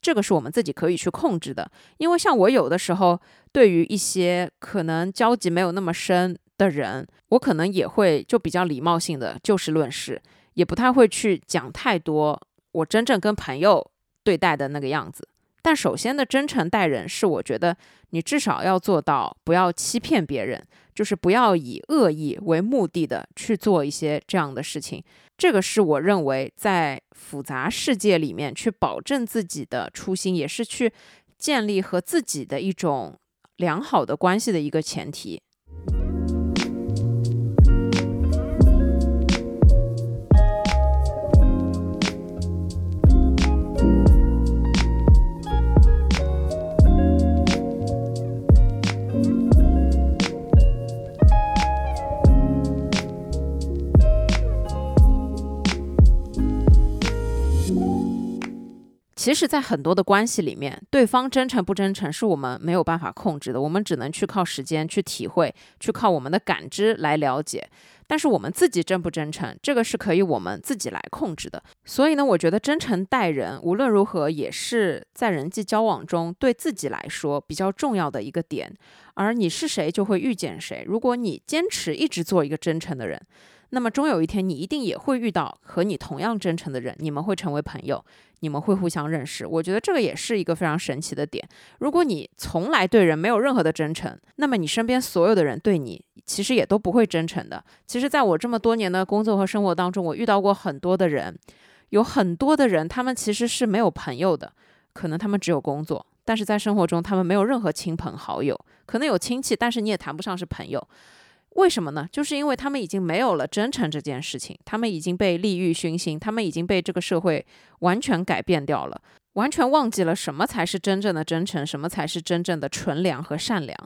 这个是我们自己可以去控制的。因为像我有的时候对于一些可能交集没有那么深的人，我可能也会就比较礼貌性的就事论事，也不太会去讲太多我真正跟朋友对待的那个样子。但首先的真诚待人是，我觉得你至少要做到不要欺骗别人，就是不要以恶意为目的的去做一些这样的事情。这个是我认为在复杂世界里面去保证自己的初心，也是去建立和自己的一种良好的关系的一个前提。其实，在很多的关系里面，对方真诚不真诚是我们没有办法控制的，我们只能去靠时间去体会，去靠我们的感知来了解。但是我们自己真不真诚，这个是可以我们自己来控制的。所以呢，我觉得真诚待人，无论如何也是在人际交往中对自己来说比较重要的一个点。而你是谁，就会遇见谁。如果你坚持一直做一个真诚的人，那么终有一天，你一定也会遇到和你同样真诚的人，你们会成为朋友，你们会互相认识。我觉得这个也是一个非常神奇的点。如果你从来对人没有任何的真诚，那么你身边所有的人对你。其实也都不会真诚的。其实，在我这么多年的工作和生活当中，我遇到过很多的人，有很多的人，他们其实是没有朋友的，可能他们只有工作，但是在生活中他们没有任何亲朋好友，可能有亲戚，但是你也谈不上是朋友。为什么呢？就是因为他们已经没有了真诚这件事情，他们已经被利欲熏心，他们已经被这个社会完全改变掉了，完全忘记了什么才是真正的真诚，什么才是真正的纯良和善良。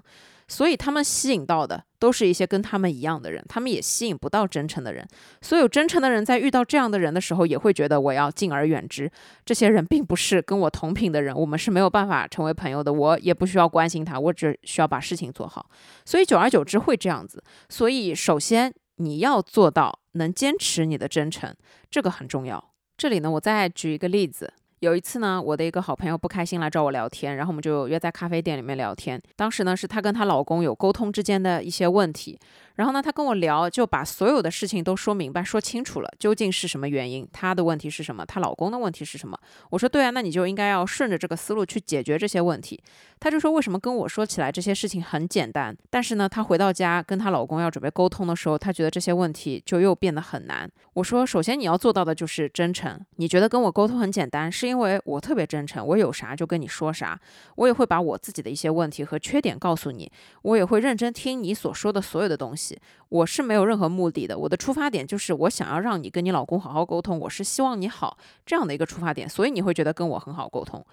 所以他们吸引到的都是一些跟他们一样的人，他们也吸引不到真诚的人。所有真诚的人在遇到这样的人的时候，也会觉得我要敬而远之。这些人并不是跟我同频的人，我们是没有办法成为朋友的。我也不需要关心他，我只需要把事情做好。所以久而久之会这样子。所以首先你要做到能坚持你的真诚，这个很重要。这里呢，我再举一个例子。有一次呢，我的一个好朋友不开心来找我聊天，然后我们就约在咖啡店里面聊天。当时呢，是她跟她老公有沟通之间的一些问题。然后呢，她跟我聊，就把所有的事情都说明白、说清楚了，究竟是什么原因，她的问题是什么，她老公的问题是什么。我说对啊，那你就应该要顺着这个思路去解决这些问题。她就说为什么跟我说起来这些事情很简单，但是呢，她回到家跟她老公要准备沟通的时候，她觉得这些问题就又变得很难。我说首先你要做到的就是真诚。你觉得跟我沟通很简单，是因为我特别真诚，我有啥就跟你说啥，我也会把我自己的一些问题和缺点告诉你，我也会认真听你所说的所有的东西。我是没有任何目的的，我的出发点就是我想要让你跟你老公好好沟通，我是希望你好这样的一个出发点，所以你会觉得跟我很好沟通。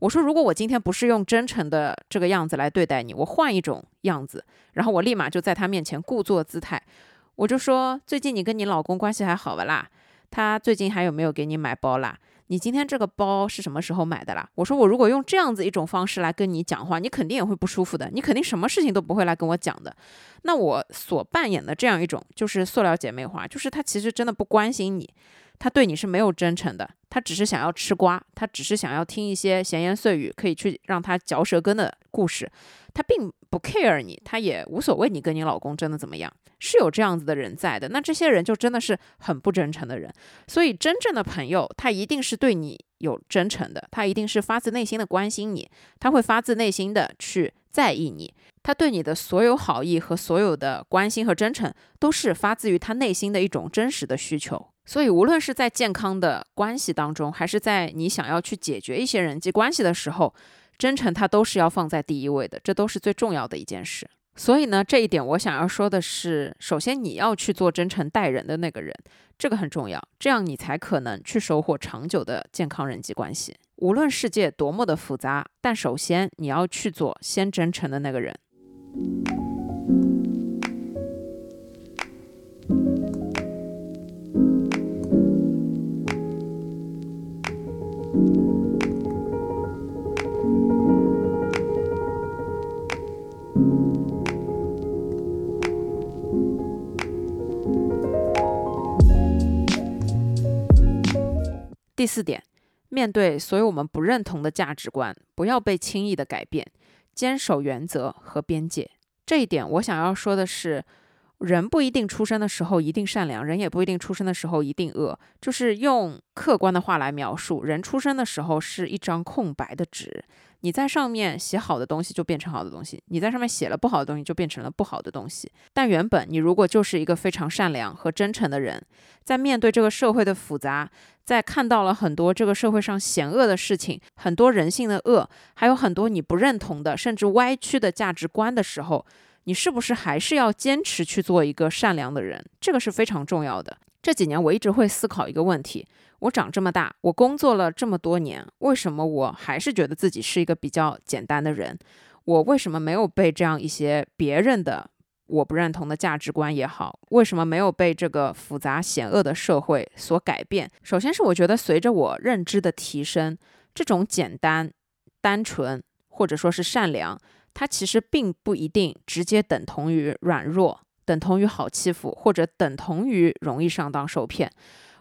我说，如果我今天不是用真诚的这个样子来对待你，我换一种样子，然后我立马就在他面前故作姿态，我就说，最近你跟你老公关系还好吧啦？他最近还有没有给你买包啦？你今天这个包是什么时候买的啦？我说我如果用这样子一种方式来跟你讲话，你肯定也会不舒服的，你肯定什么事情都不会来跟我讲的。那我所扮演的这样一种就是塑料姐妹花，就是她其实真的不关心你，他对你是没有真诚的，他只是想要吃瓜，他只是想要听一些闲言碎语，可以去让他嚼舌根的故事，他并不 care 你，他也无所谓你跟你老公真的怎么样。是有这样子的人在的，那这些人就真的是很不真诚的人。所以真正的朋友，他一定是对你有真诚的，他一定是发自内心的关心你，他会发自内心的去在意你，他对你的所有好意和所有的关心和真诚，都是发自于他内心的一种真实的需求。所以无论是在健康的关系当中，还是在你想要去解决一些人际关系的时候，真诚它都是要放在第一位的，这都是最重要的一件事。所以呢，这一点我想要说的是，首先你要去做真诚待人的那个人，这个很重要，这样你才可能去收获长久的健康人际关系。无论世界多么的复杂，但首先你要去做先真诚的那个人。第四点，面对所有我们不认同的价值观，不要被轻易的改变，坚守原则和边界。这一点，我想要说的是，人不一定出生的时候一定善良，人也不一定出生的时候一定恶。就是用客观的话来描述，人出生的时候是一张空白的纸。你在上面写好的东西就变成好的东西，你在上面写了不好的东西就变成了不好的东西。但原本你如果就是一个非常善良和真诚的人，在面对这个社会的复杂，在看到了很多这个社会上险恶的事情，很多人性的恶，还有很多你不认同的甚至歪曲的价值观的时候，你是不是还是要坚持去做一个善良的人？这个是非常重要的。这几年我一直会思考一个问题。我长这么大，我工作了这么多年，为什么我还是觉得自己是一个比较简单的人？我为什么没有被这样一些别人的我不认同的价值观也好，为什么没有被这个复杂险恶的社会所改变？首先是我觉得随着我认知的提升，这种简单、单纯或者说是善良，它其实并不一定直接等同于软弱，等同于好欺负，或者等同于容易上当受骗。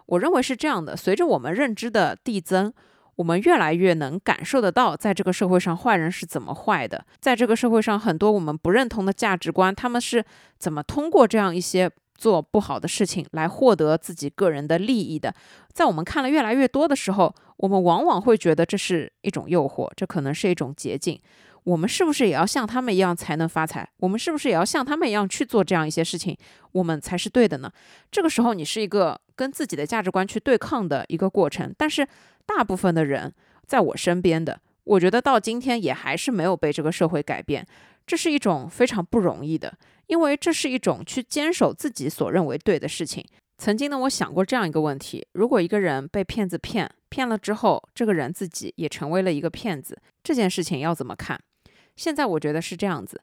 我认为是这样的。随着我们认知的递增，我们越来越能感受得到，在这个社会上坏人是怎么坏的，在这个社会上很多我们不认同的价值观，他们是怎么通过这样一些做不好的事情来获得自己个人的利益的。在我们看了越来越多的时候，我们往往会觉得这是一种诱惑，这可能是一种捷径。我们是不是也要像他们一样才能发财？我们是不是也要像他们一样去做这样一些事情，我们才是对的呢？这个时候，你是一个跟自己的价值观去对抗的一个过程。但是，大部分的人在我身边的，我觉得到今天也还是没有被这个社会改变。这是一种非常不容易的，因为这是一种去坚守自己所认为对的事情。曾经呢，我想过这样一个问题：如果一个人被骗子骗骗了之后，这个人自己也成为了一个骗子，这件事情要怎么看？现在我觉得是这样子，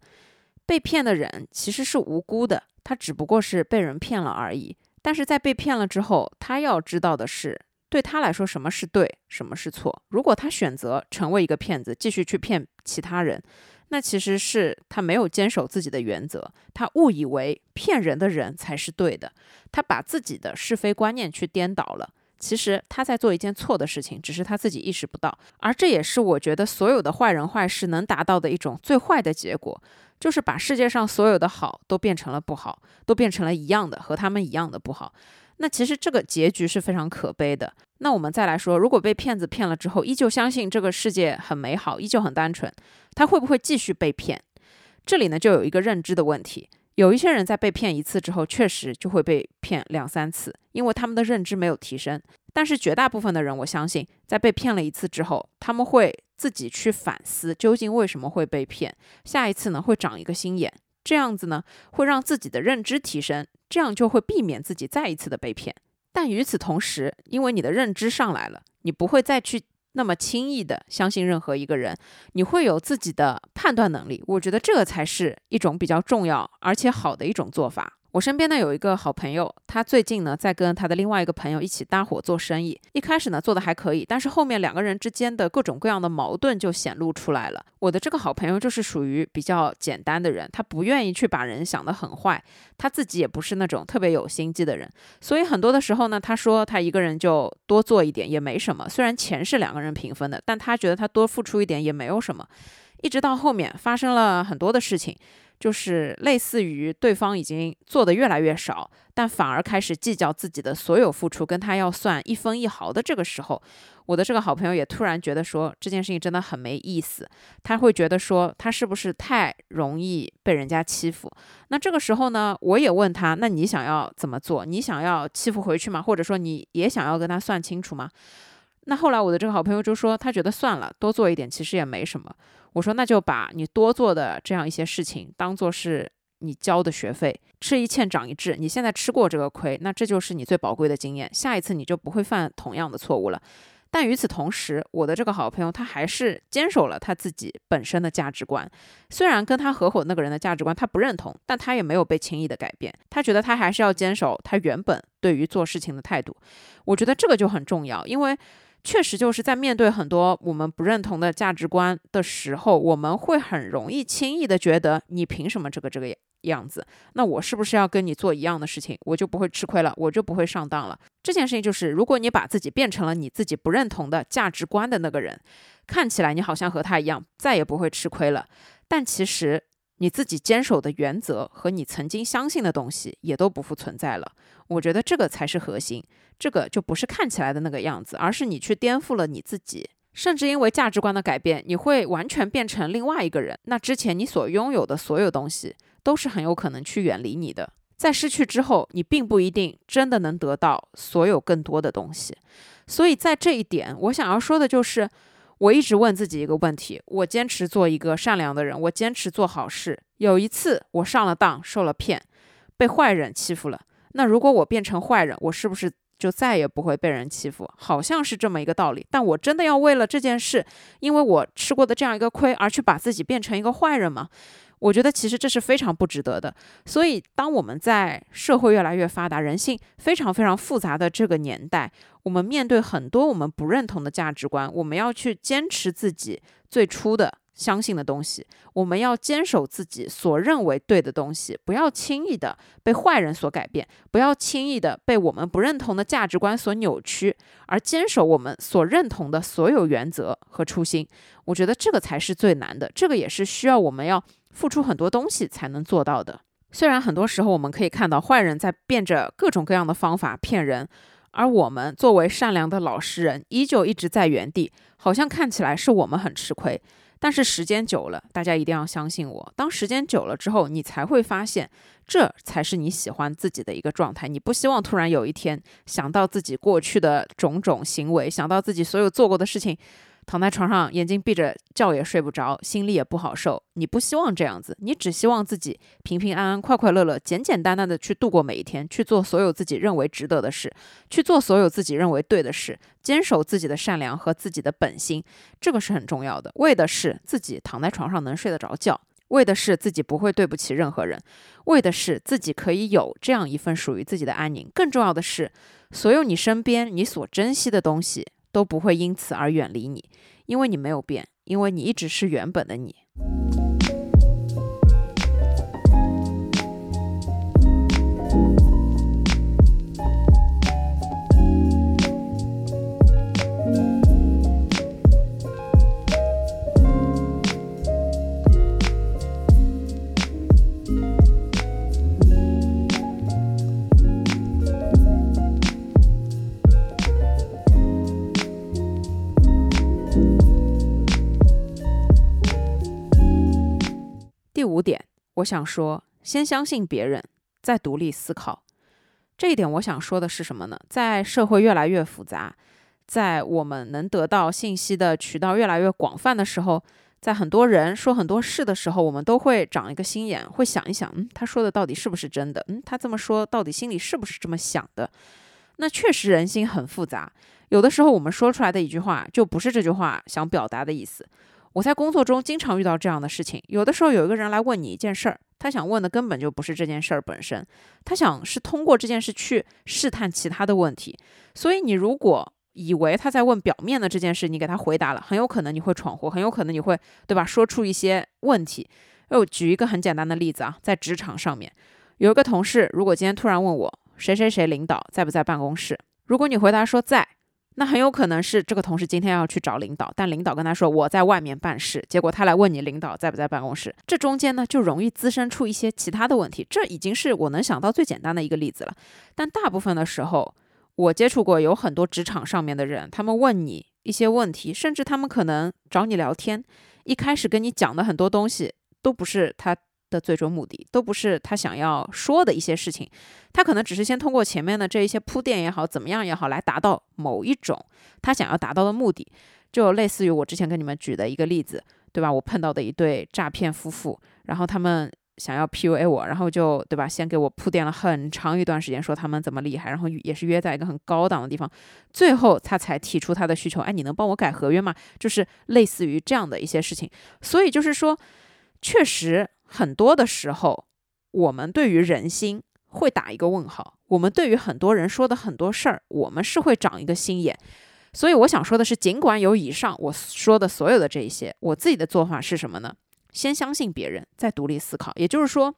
被骗的人其实是无辜的，他只不过是被人骗了而已。但是在被骗了之后，他要知道的是，对他来说什么是对，什么是错。如果他选择成为一个骗子，继续去骗其他人，那其实是他没有坚守自己的原则，他误以为骗人的人才是对的，他把自己的是非观念去颠倒了。其实他在做一件错的事情，只是他自己意识不到。而这也是我觉得所有的坏人坏事能达到的一种最坏的结果，就是把世界上所有的好都变成了不好，都变成了一样的和他们一样的不好。那其实这个结局是非常可悲的。那我们再来说，如果被骗子骗了之后，依旧相信这个世界很美好，依旧很单纯，他会不会继续被骗？这里呢就有一个认知的问题。有一些人在被骗一次之后，确实就会被骗两三次，因为他们的认知没有提升。但是绝大部分的人，我相信在被骗了一次之后，他们会自己去反思究竟为什么会被骗，下一次呢会长一个心眼，这样子呢会让自己的认知提升，这样就会避免自己再一次的被骗。但与此同时，因为你的认知上来了，你不会再去。那么轻易的相信任何一个人，你会有自己的判断能力。我觉得这个才是一种比较重要而且好的一种做法。我身边呢有一个好朋友，他最近呢在跟他的另外一个朋友一起搭伙做生意。一开始呢做的还可以，但是后面两个人之间的各种各样的矛盾就显露出来了。我的这个好朋友就是属于比较简单的人，他不愿意去把人想得很坏，他自己也不是那种特别有心机的人，所以很多的时候呢，他说他一个人就多做一点也没什么。虽然钱是两个人平分的，但他觉得他多付出一点也没有什么。一直到后面发生了很多的事情。就是类似于对方已经做的越来越少，但反而开始计较自己的所有付出，跟他要算一分一毫的这个时候，我的这个好朋友也突然觉得说这件事情真的很没意思。他会觉得说他是不是太容易被人家欺负？那这个时候呢，我也问他，那你想要怎么做？你想要欺负回去吗？或者说你也想要跟他算清楚吗？那后来我的这个好朋友就说，他觉得算了，多做一点其实也没什么。我说那就把你多做的这样一些事情当做是你交的学费，吃一堑长一智。你现在吃过这个亏，那这就是你最宝贵的经验，下一次你就不会犯同样的错误了。但与此同时，我的这个好朋友他还是坚守了他自己本身的价值观，虽然跟他合伙那个人的价值观他不认同，但他也没有被轻易的改变。他觉得他还是要坚守他原本对于做事情的态度。我觉得这个就很重要，因为。确实就是在面对很多我们不认同的价值观的时候，我们会很容易轻易的觉得你凭什么这个这个样子？那我是不是要跟你做一样的事情，我就不会吃亏了，我就不会上当了？这件事情就是，如果你把自己变成了你自己不认同的价值观的那个人，看起来你好像和他一样，再也不会吃亏了，但其实。你自己坚守的原则和你曾经相信的东西也都不复存在了，我觉得这个才是核心，这个就不是看起来的那个样子，而是你去颠覆了你自己，甚至因为价值观的改变，你会完全变成另外一个人。那之前你所拥有的所有东西都是很有可能去远离你的，在失去之后，你并不一定真的能得到所有更多的东西。所以在这一点，我想要说的就是。我一直问自己一个问题：我坚持做一个善良的人，我坚持做好事。有一次我上了当，受了骗，被坏人欺负了。那如果我变成坏人，我是不是就再也不会被人欺负，好像是这么一个道理。但我真的要为了这件事，因为我吃过的这样一个亏，而去把自己变成一个坏人吗？我觉得其实这是非常不值得的。所以，当我们在社会越来越发达、人性非常非常复杂的这个年代，我们面对很多我们不认同的价值观，我们要去坚持自己最初的。相信的东西，我们要坚守自己所认为对的东西，不要轻易的被坏人所改变，不要轻易的被我们不认同的价值观所扭曲，而坚守我们所认同的所有原则和初心。我觉得这个才是最难的，这个也是需要我们要付出很多东西才能做到的。虽然很多时候我们可以看到坏人在变着各种各样的方法骗人，而我们作为善良的老实人，依旧一直在原地，好像看起来是我们很吃亏。但是时间久了，大家一定要相信我。当时间久了之后，你才会发现，这才是你喜欢自己的一个状态。你不希望突然有一天想到自己过去的种种行为，想到自己所有做过的事情。躺在床上，眼睛闭着，觉也睡不着，心里也不好受。你不希望这样子，你只希望自己平平安安、快快乐乐、简简单单的去度过每一天，去做所有自己认为值得的事，去做所有自己认为对的事，坚守自己的善良和自己的本心，这个是很重要的。为的是自己躺在床上能睡得着觉，为的是自己不会对不起任何人，为的是自己可以有这样一份属于自己的安宁。更重要的是，所有你身边你所珍惜的东西。都不会因此而远离你，因为你没有变，因为你一直是原本的你。第五点，我想说，先相信别人，再独立思考。这一点，我想说的是什么呢？在社会越来越复杂，在我们能得到信息的渠道越来越广泛的时候，在很多人说很多事的时候，我们都会长一个心眼，会想一想，嗯，他说的到底是不是真的？嗯，他这么说到底心里是不是这么想的？那确实人心很复杂，有的时候我们说出来的一句话，就不是这句话想表达的意思。我在工作中经常遇到这样的事情，有的时候有一个人来问你一件事儿，他想问的根本就不是这件事儿本身，他想是通过这件事去试探其他的问题。所以你如果以为他在问表面的这件事，你给他回答了，很有可能你会闯祸，很有可能你会对吧？说出一些问题。我举一个很简单的例子啊，在职场上面，有一个同事，如果今天突然问我谁谁谁领导在不在办公室，如果你回答说在。那很有可能是这个同事今天要去找领导，但领导跟他说我在外面办事，结果他来问你领导在不在办公室，这中间呢就容易滋生出一些其他的问题。这已经是我能想到最简单的一个例子了。但大部分的时候，我接触过有很多职场上面的人，他们问你一些问题，甚至他们可能找你聊天，一开始跟你讲的很多东西都不是他。的最终目的都不是他想要说的一些事情，他可能只是先通过前面的这一些铺垫也好，怎么样也好，来达到某一种他想要达到的目的，就类似于我之前跟你们举的一个例子，对吧？我碰到的一对诈骗夫妇，然后他们想要 PUA 我，然后就对吧，先给我铺垫了很长一段时间，说他们怎么厉害，然后也是约在一个很高档的地方，最后他才提出他的需求，哎，你能帮我改合约吗？就是类似于这样的一些事情，所以就是说，确实。很多的时候，我们对于人心会打一个问号。我们对于很多人说的很多事儿，我们是会长一个心眼。所以我想说的是，尽管有以上我说的所有的这一些，我自己的做法是什么呢？先相信别人，再独立思考。也就是说，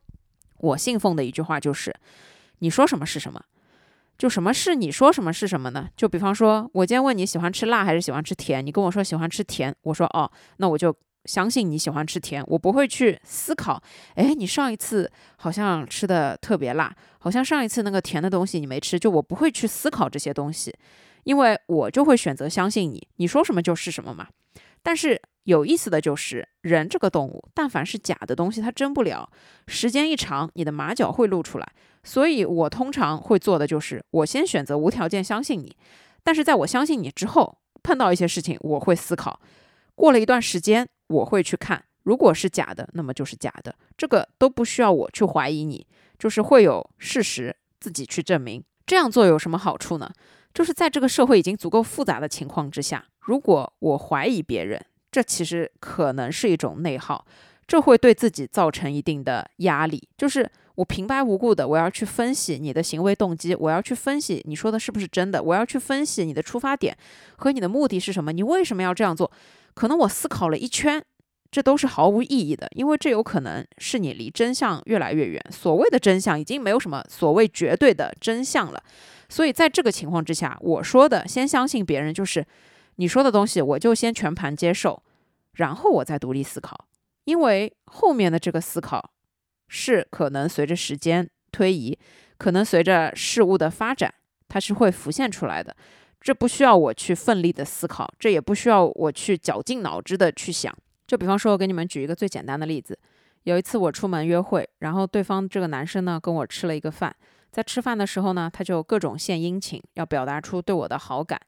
我信奉的一句话就是：你说什么是什么，就什么是你说什么是什么呢？就比方说，我今天问你喜欢吃辣还是喜欢吃甜，你跟我说喜欢吃甜，我说哦，那我就。相信你喜欢吃甜，我不会去思考。哎，你上一次好像吃的特别辣，好像上一次那个甜的东西你没吃，就我不会去思考这些东西，因为我就会选择相信你，你说什么就是什么嘛。但是有意思的就是，人这个动物，但凡是假的东西，它真不了。时间一长，你的马脚会露出来。所以我通常会做的就是，我先选择无条件相信你，但是在我相信你之后，碰到一些事情，我会思考。过了一段时间。我会去看，如果是假的，那么就是假的，这个都不需要我去怀疑你，就是会有事实自己去证明这样做有什么好处呢？就是在这个社会已经足够复杂的情况之下，如果我怀疑别人，这其实可能是一种内耗，这会对自己造成一定的压力。就是我平白无故的，我要去分析你的行为动机，我要去分析你说的是不是真的，我要去分析你的出发点和你的目的是什么，你为什么要这样做？可能我思考了一圈。这都是毫无意义的，因为这有可能是你离真相越来越远。所谓的真相已经没有什么所谓绝对的真相了。所以在这个情况之下，我说的先相信别人，就是你说的东西，我就先全盘接受，然后我再独立思考。因为后面的这个思考是可能随着时间推移，可能随着事物的发展，它是会浮现出来的。这不需要我去奋力的思考，这也不需要我去绞尽脑汁的去想。就比方说，我给你们举一个最简单的例子。有一次我出门约会，然后对方这个男生呢跟我吃了一个饭，在吃饭的时候呢，他就各种献殷勤，要表达出对我的好感。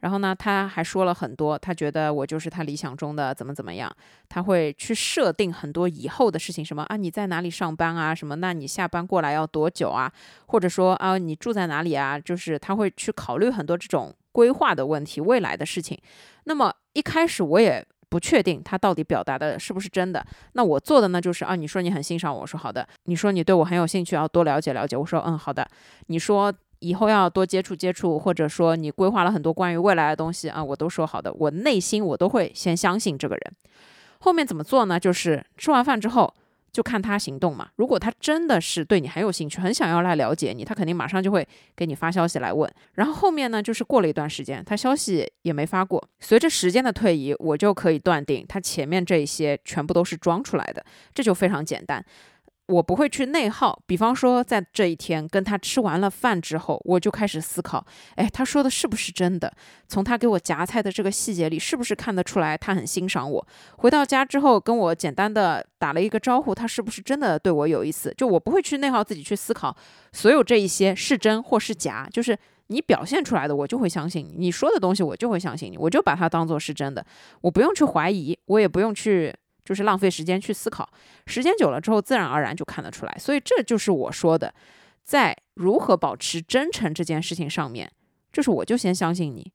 然后呢，他还说了很多，他觉得我就是他理想中的怎么怎么样。他会去设定很多以后的事情，什么啊你在哪里上班啊，什么那你下班过来要多久啊，或者说啊你住在哪里啊，就是他会去考虑很多这种规划的问题，未来的事情。那么一开始我也。不确定他到底表达的是不是真的，那我做的呢就是啊，你说你很欣赏我，说好的，你说你对我很有兴趣，要多了解了解，我说嗯好的，你说以后要多接触接触，或者说你规划了很多关于未来的东西啊，我都说好的，我内心我都会先相信这个人，后面怎么做呢？就是吃完饭之后。就看他行动嘛。如果他真的是对你很有兴趣，很想要来了解你，他肯定马上就会给你发消息来问。然后后面呢，就是过了一段时间，他消息也没发过。随着时间的推移，我就可以断定他前面这些全部都是装出来的，这就非常简单。我不会去内耗，比方说在这一天跟他吃完了饭之后，我就开始思考，哎，他说的是不是真的？从他给我夹菜的这个细节里，是不是看得出来他很欣赏我？回到家之后跟我简单的打了一个招呼，他是不是真的对我有意思？就我不会去内耗自己去思考，所有这一些是真或是假，就是你表现出来的，我就会相信你；你说的东西，我就会相信你，我就把它当做是真的，我不用去怀疑，我也不用去。就是浪费时间去思考，时间久了之后，自然而然就看得出来。所以这就是我说的，在如何保持真诚这件事情上面，就是我就先相信你，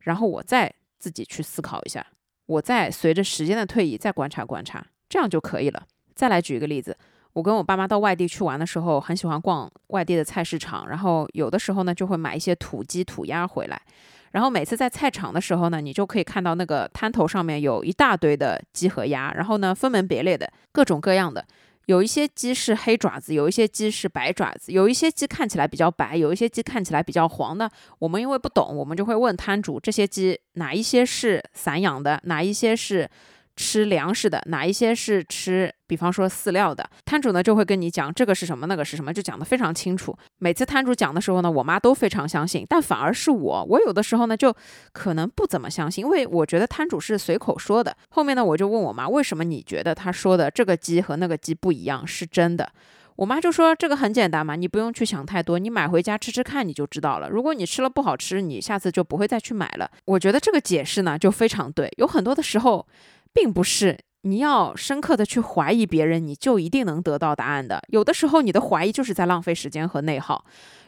然后我再自己去思考一下，我再随着时间的推移再观察观察，这样就可以了。再来举一个例子，我跟我爸妈到外地去玩的时候，很喜欢逛外地的菜市场，然后有的时候呢就会买一些土鸡土鸭回来。然后每次在菜场的时候呢，你就可以看到那个摊头上面有一大堆的鸡和鸭，然后呢分门别类的各种各样的，有一些鸡是黑爪子，有一些鸡是白爪子，有一些鸡看起来比较白，有一些鸡看起来比较黄的。我们因为不懂，我们就会问摊主这些鸡哪一些是散养的，哪一些是。吃粮食的哪一些是吃，比方说饲料的摊主呢，就会跟你讲这个是什么，那个是什么，就讲得非常清楚。每次摊主讲的时候呢，我妈都非常相信，但反而是我，我有的时候呢就可能不怎么相信，因为我觉得摊主是随口说的。后面呢，我就问我妈，为什么你觉得他说的这个鸡和那个鸡不一样是真的？我妈就说这个很简单嘛，你不用去想太多，你买回家吃吃看你就知道了。如果你吃了不好吃，你下次就不会再去买了。我觉得这个解释呢就非常对，有很多的时候。并不是你要深刻的去怀疑别人，你就一定能得到答案的。有的时候你的怀疑就是在浪费时间和内耗，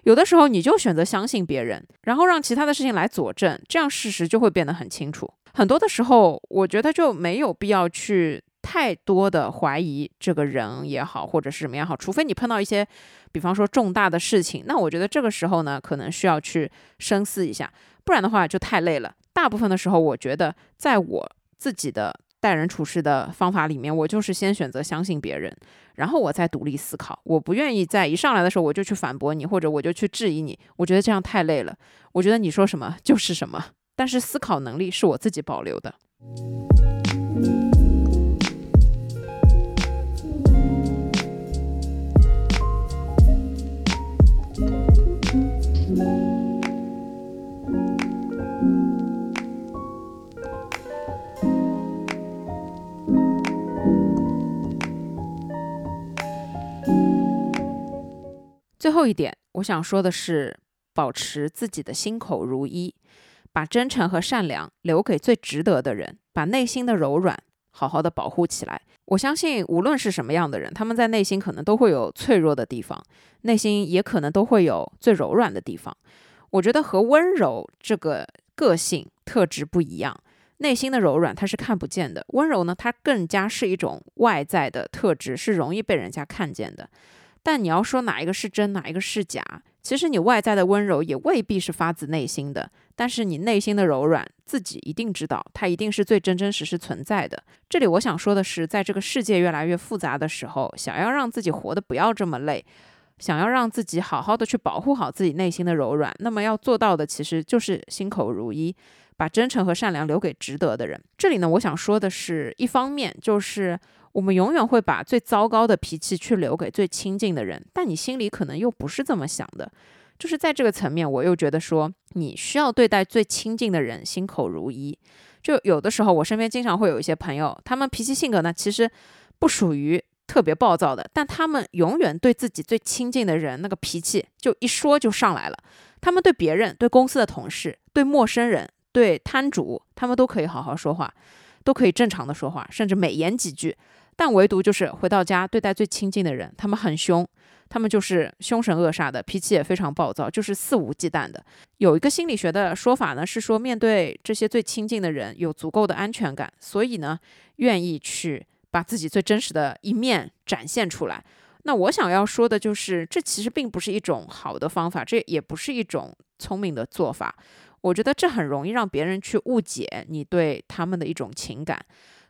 有的时候你就选择相信别人，然后让其他的事情来佐证，这样事实就会变得很清楚。很多的时候，我觉得就没有必要去太多的怀疑这个人也好，或者是什么也好，除非你碰到一些，比方说重大的事情，那我觉得这个时候呢，可能需要去深思一下，不然的话就太累了。大部分的时候，我觉得在我自己的。待人处事的方法里面，我就是先选择相信别人，然后我再独立思考。我不愿意在一上来的时候我就去反驳你，或者我就去质疑你。我觉得这样太累了。我觉得你说什么就是什么，但是思考能力是我自己保留的。最后一点，我想说的是，保持自己的心口如一，把真诚和善良留给最值得的人，把内心的柔软好好的保护起来。我相信，无论是什么样的人，他们在内心可能都会有脆弱的地方，内心也可能都会有最柔软的地方。我觉得和温柔这个个性特质不一样，内心的柔软它是看不见的，温柔呢，它更加是一种外在的特质，是容易被人家看见的。但你要说哪一个是真，哪一个是假？其实你外在的温柔也未必是发自内心的，但是你内心的柔软，自己一定知道，它一定是最真真实实存在的。这里我想说的是，在这个世界越来越复杂的时候，想要让自己活得不要这么累，想要让自己好好的去保护好自己内心的柔软，那么要做到的其实就是心口如一，把真诚和善良留给值得的人。这里呢，我想说的是，一方面就是。我们永远会把最糟糕的脾气去留给最亲近的人，但你心里可能又不是这么想的。就是在这个层面，我又觉得说，你需要对待最亲近的人心口如一。就有的时候，我身边经常会有一些朋友，他们脾气性格呢，其实不属于特别暴躁的，但他们永远对自己最亲近的人那个脾气就一说就上来了。他们对别人、对公司的同事、对陌生人、对摊主，他们都可以好好说话，都可以正常的说话，甚至美言几句。但唯独就是回到家对待最亲近的人，他们很凶，他们就是凶神恶煞的，脾气也非常暴躁，就是肆无忌惮的。有一个心理学的说法呢，是说面对这些最亲近的人，有足够的安全感，所以呢，愿意去把自己最真实的一面展现出来。那我想要说的就是，这其实并不是一种好的方法，这也不是一种聪明的做法。我觉得这很容易让别人去误解你对他们的一种情感。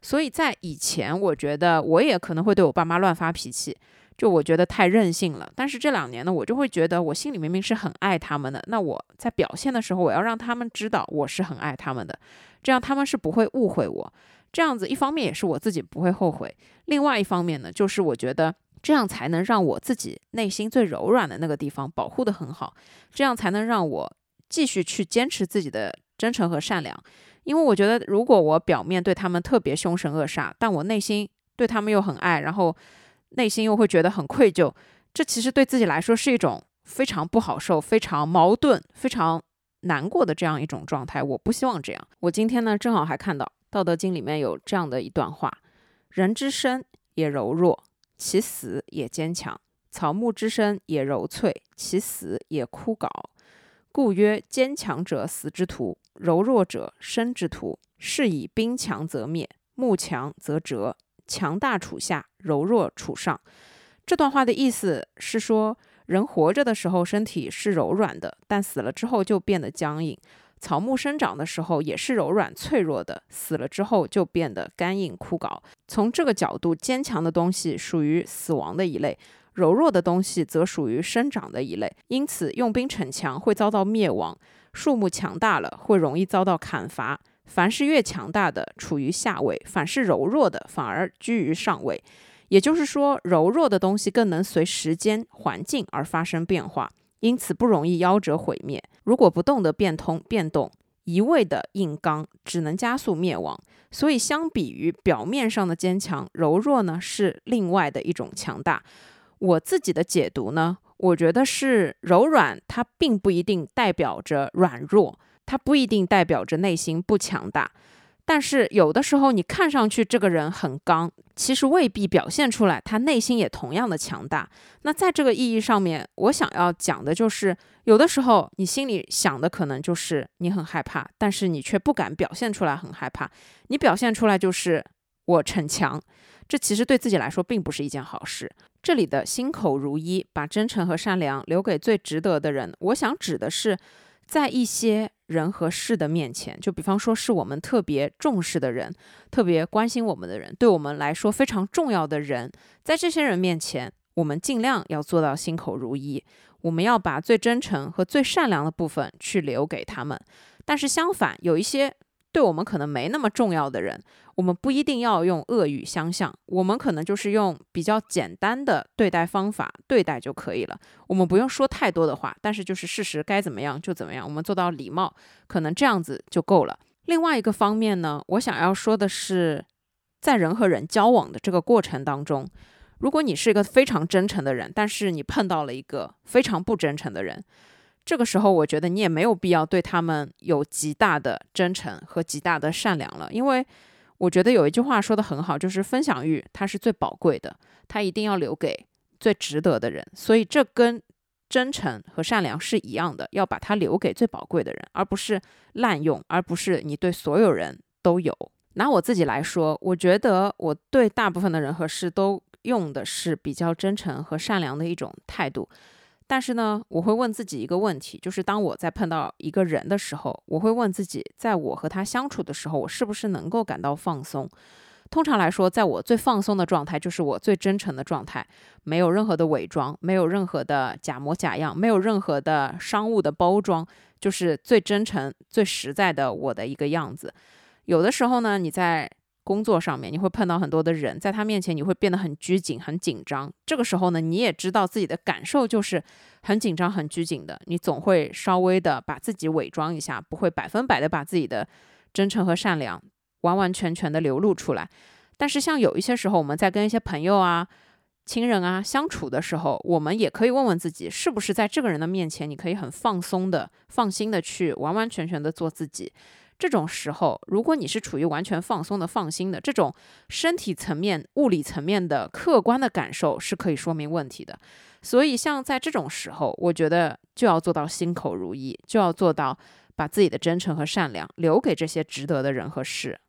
所以在以前，我觉得我也可能会对我爸妈乱发脾气，就我觉得太任性了。但是这两年呢，我就会觉得我心里明明是很爱他们的，那我在表现的时候，我要让他们知道我是很爱他们的，这样他们是不会误会我。这样子一方面也是我自己不会后悔，另外一方面呢，就是我觉得这样才能让我自己内心最柔软的那个地方保护得很好，这样才能让我继续去坚持自己的真诚和善良。因为我觉得，如果我表面对他们特别凶神恶煞，但我内心对他们又很爱，然后内心又会觉得很愧疚，这其实对自己来说是一种非常不好受、非常矛盾、非常难过的这样一种状态。我不希望这样。我今天呢，正好还看到《道德经》里面有这样的一段话：“人之生也柔弱，其死也坚强；草木之生也柔脆，其死也枯槁。”故曰：坚强者死之徒，柔弱者生之徒。是以兵强则灭，木强则折。强大处下，柔弱处上。这段话的意思是说，人活着的时候身体是柔软的，但死了之后就变得僵硬；草木生长的时候也是柔软脆弱的，死了之后就变得干硬枯槁。从这个角度，坚强的东西属于死亡的一类。柔弱的东西则属于生长的一类，因此用兵逞强会遭到灭亡；树木强大了会容易遭到砍伐。凡是越强大的处于下位，反是柔弱的反而居于上位。也就是说，柔弱的东西更能随时间环境而发生变化，因此不容易夭折毁灭。如果不动得变通变动，一味的硬刚，只能加速灭亡。所以，相比于表面上的坚强，柔弱呢是另外的一种强大。我自己的解读呢，我觉得是柔软，它并不一定代表着软弱，它不一定代表着内心不强大。但是有的时候，你看上去这个人很刚，其实未必表现出来他内心也同样的强大。那在这个意义上面，我想要讲的就是，有的时候你心里想的可能就是你很害怕，但是你却不敢表现出来很害怕，你表现出来就是我逞强。这其实对自己来说并不是一件好事。这里的心口如一，把真诚和善良留给最值得的人，我想指的是，在一些人和事的面前，就比方说是我们特别重视的人、特别关心我们的人、对我们来说非常重要的人，在这些人面前，我们尽量要做到心口如一，我们要把最真诚和最善良的部分去留给他们。但是相反，有一些。对我们可能没那么重要的人，我们不一定要用恶语相向，我们可能就是用比较简单的对待方法对待就可以了。我们不用说太多的话，但是就是事实该怎么样就怎么样，我们做到礼貌，可能这样子就够了。另外一个方面呢，我想要说的是，在人和人交往的这个过程当中，如果你是一个非常真诚的人，但是你碰到了一个非常不真诚的人。这个时候，我觉得你也没有必要对他们有极大的真诚和极大的善良了，因为我觉得有一句话说的很好，就是分享欲它是最宝贵的，它一定要留给最值得的人。所以这跟真诚和善良是一样的，要把它留给最宝贵的人，而不是滥用，而不是你对所有人都有。拿我自己来说，我觉得我对大部分的人和事都用的是比较真诚和善良的一种态度。但是呢，我会问自己一个问题，就是当我在碰到一个人的时候，我会问自己，在我和他相处的时候，我是不是能够感到放松？通常来说，在我最放松的状态，就是我最真诚的状态，没有任何的伪装，没有任何的假模假样，没有任何的商务的包装，就是最真诚、最实在的我的一个样子。有的时候呢，你在工作上面，你会碰到很多的人，在他面前你会变得很拘谨、很紧张。这个时候呢，你也知道自己的感受就是很紧张、很拘谨的，你总会稍微的把自己伪装一下，不会百分百的把自己的真诚和善良完完全全的流露出来。但是像有一些时候，我们在跟一些朋友啊、亲人啊相处的时候，我们也可以问问自己，是不是在这个人的面前，你可以很放松的、放心的去完完全全的做自己。这种时候，如果你是处于完全放松的、放心的这种身体层面、物理层面的客观的感受，是可以说明问题的。所以，像在这种时候，我觉得就要做到心口如一，就要做到把自己的真诚和善良留给这些值得的人和事。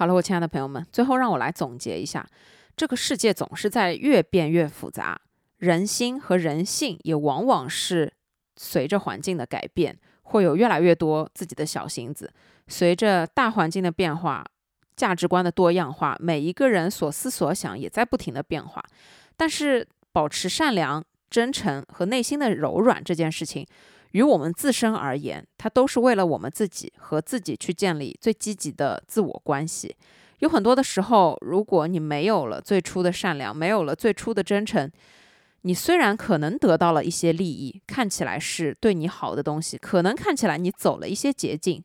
好了，我亲爱的朋友们，最后让我来总结一下：这个世界总是在越变越复杂，人心和人性也往往是随着环境的改变，会有越来越多自己的小心思。随着大环境的变化，价值观的多样化，每一个人所思所想也在不停的变化。但是，保持善良、真诚和内心的柔软这件事情。于我们自身而言，它都是为了我们自己和自己去建立最积极的自我关系。有很多的时候，如果你没有了最初的善良，没有了最初的真诚，你虽然可能得到了一些利益，看起来是对你好的东西，可能看起来你走了一些捷径，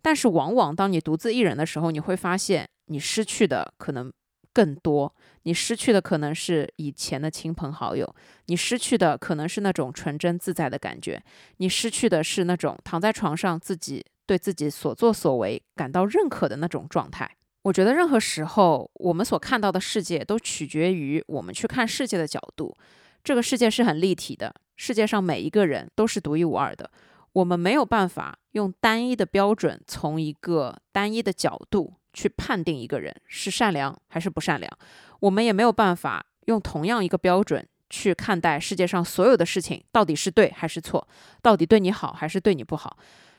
但是往往当你独自一人的时候，你会发现你失去的可能。更多，你失去的可能是以前的亲朋好友，你失去的可能是那种纯真自在的感觉，你失去的是那种躺在床上自己对自己所作所为感到认可的那种状态。我觉得任何时候，我们所看到的世界都取决于我们去看世界的角度。这个世界是很立体的，世界上每一个人都是独一无二的，我们没有办法用单一的标准，从一个单一的角度。去判定一个人是善良还是不善良，我们也没有办法用同样一个标准去看待世界上所有的事情到底是对还是错，到底对你好还是对你不好。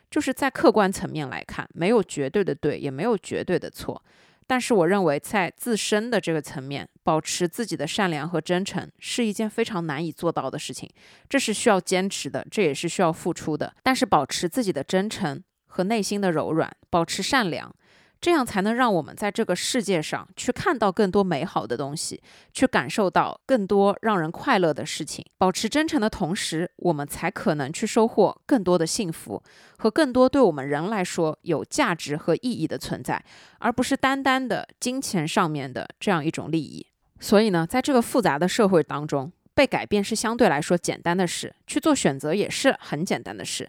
就是在客观层面来看，没有绝对的对，也没有绝对的错。但是我认为，在自身的这个层面，保持自己的善良和真诚是一件非常难以做到的事情，这是需要坚持的，这也是需要付出的。但是保持自己的真诚和内心的柔软，保持善良。这样才能让我们在这个世界上去看到更多美好的东西，去感受到更多让人快乐的事情。保持真诚的同时，我们才可能去收获更多的幸福和更多对我们人来说有价值和意义的存在，而不是单单的金钱上面的这样一种利益。所以呢，在这个复杂的社会当中，被改变是相对来说简单的事，去做选择也是很简单的事。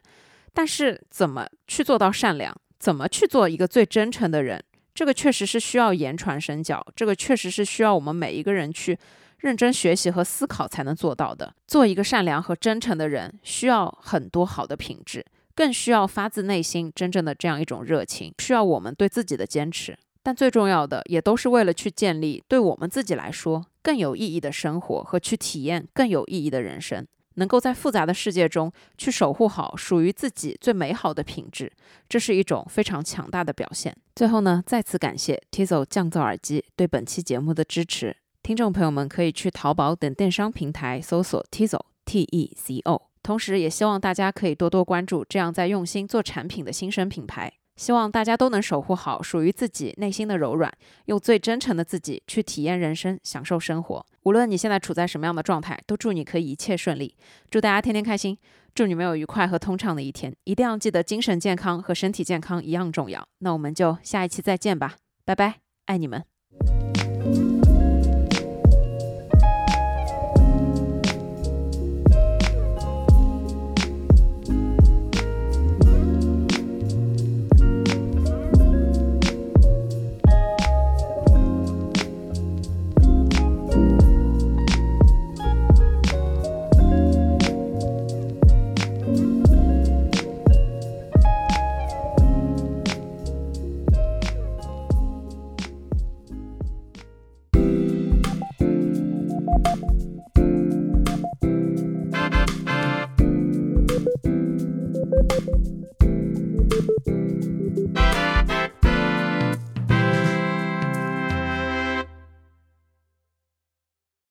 但是，怎么去做到善良？怎么去做一个最真诚的人？这个确实是需要言传身教，这个确实是需要我们每一个人去认真学习和思考才能做到的。做一个善良和真诚的人，需要很多好的品质，更需要发自内心真正的这样一种热情，需要我们对自己的坚持。但最重要的，也都是为了去建立对我们自己来说更有意义的生活和去体验更有意义的人生。能够在复杂的世界中去守护好属于自己最美好的品质，这是一种非常强大的表现。最后呢，再次感谢 Tizo 降噪耳机对本期节目的支持。听众朋友们可以去淘宝等电商平台搜索 Tizo T E Z O，同时也希望大家可以多多关注这样在用心做产品的新生品牌。希望大家都能守护好属于自己内心的柔软，用最真诚的自己去体验人生，享受生活。无论你现在处在什么样的状态，都祝你可以一切顺利。祝大家天天开心，祝你们有愉快和通畅的一天。一定要记得，精神健康和身体健康一样重要。那我们就下一期再见吧，拜拜，爱你们。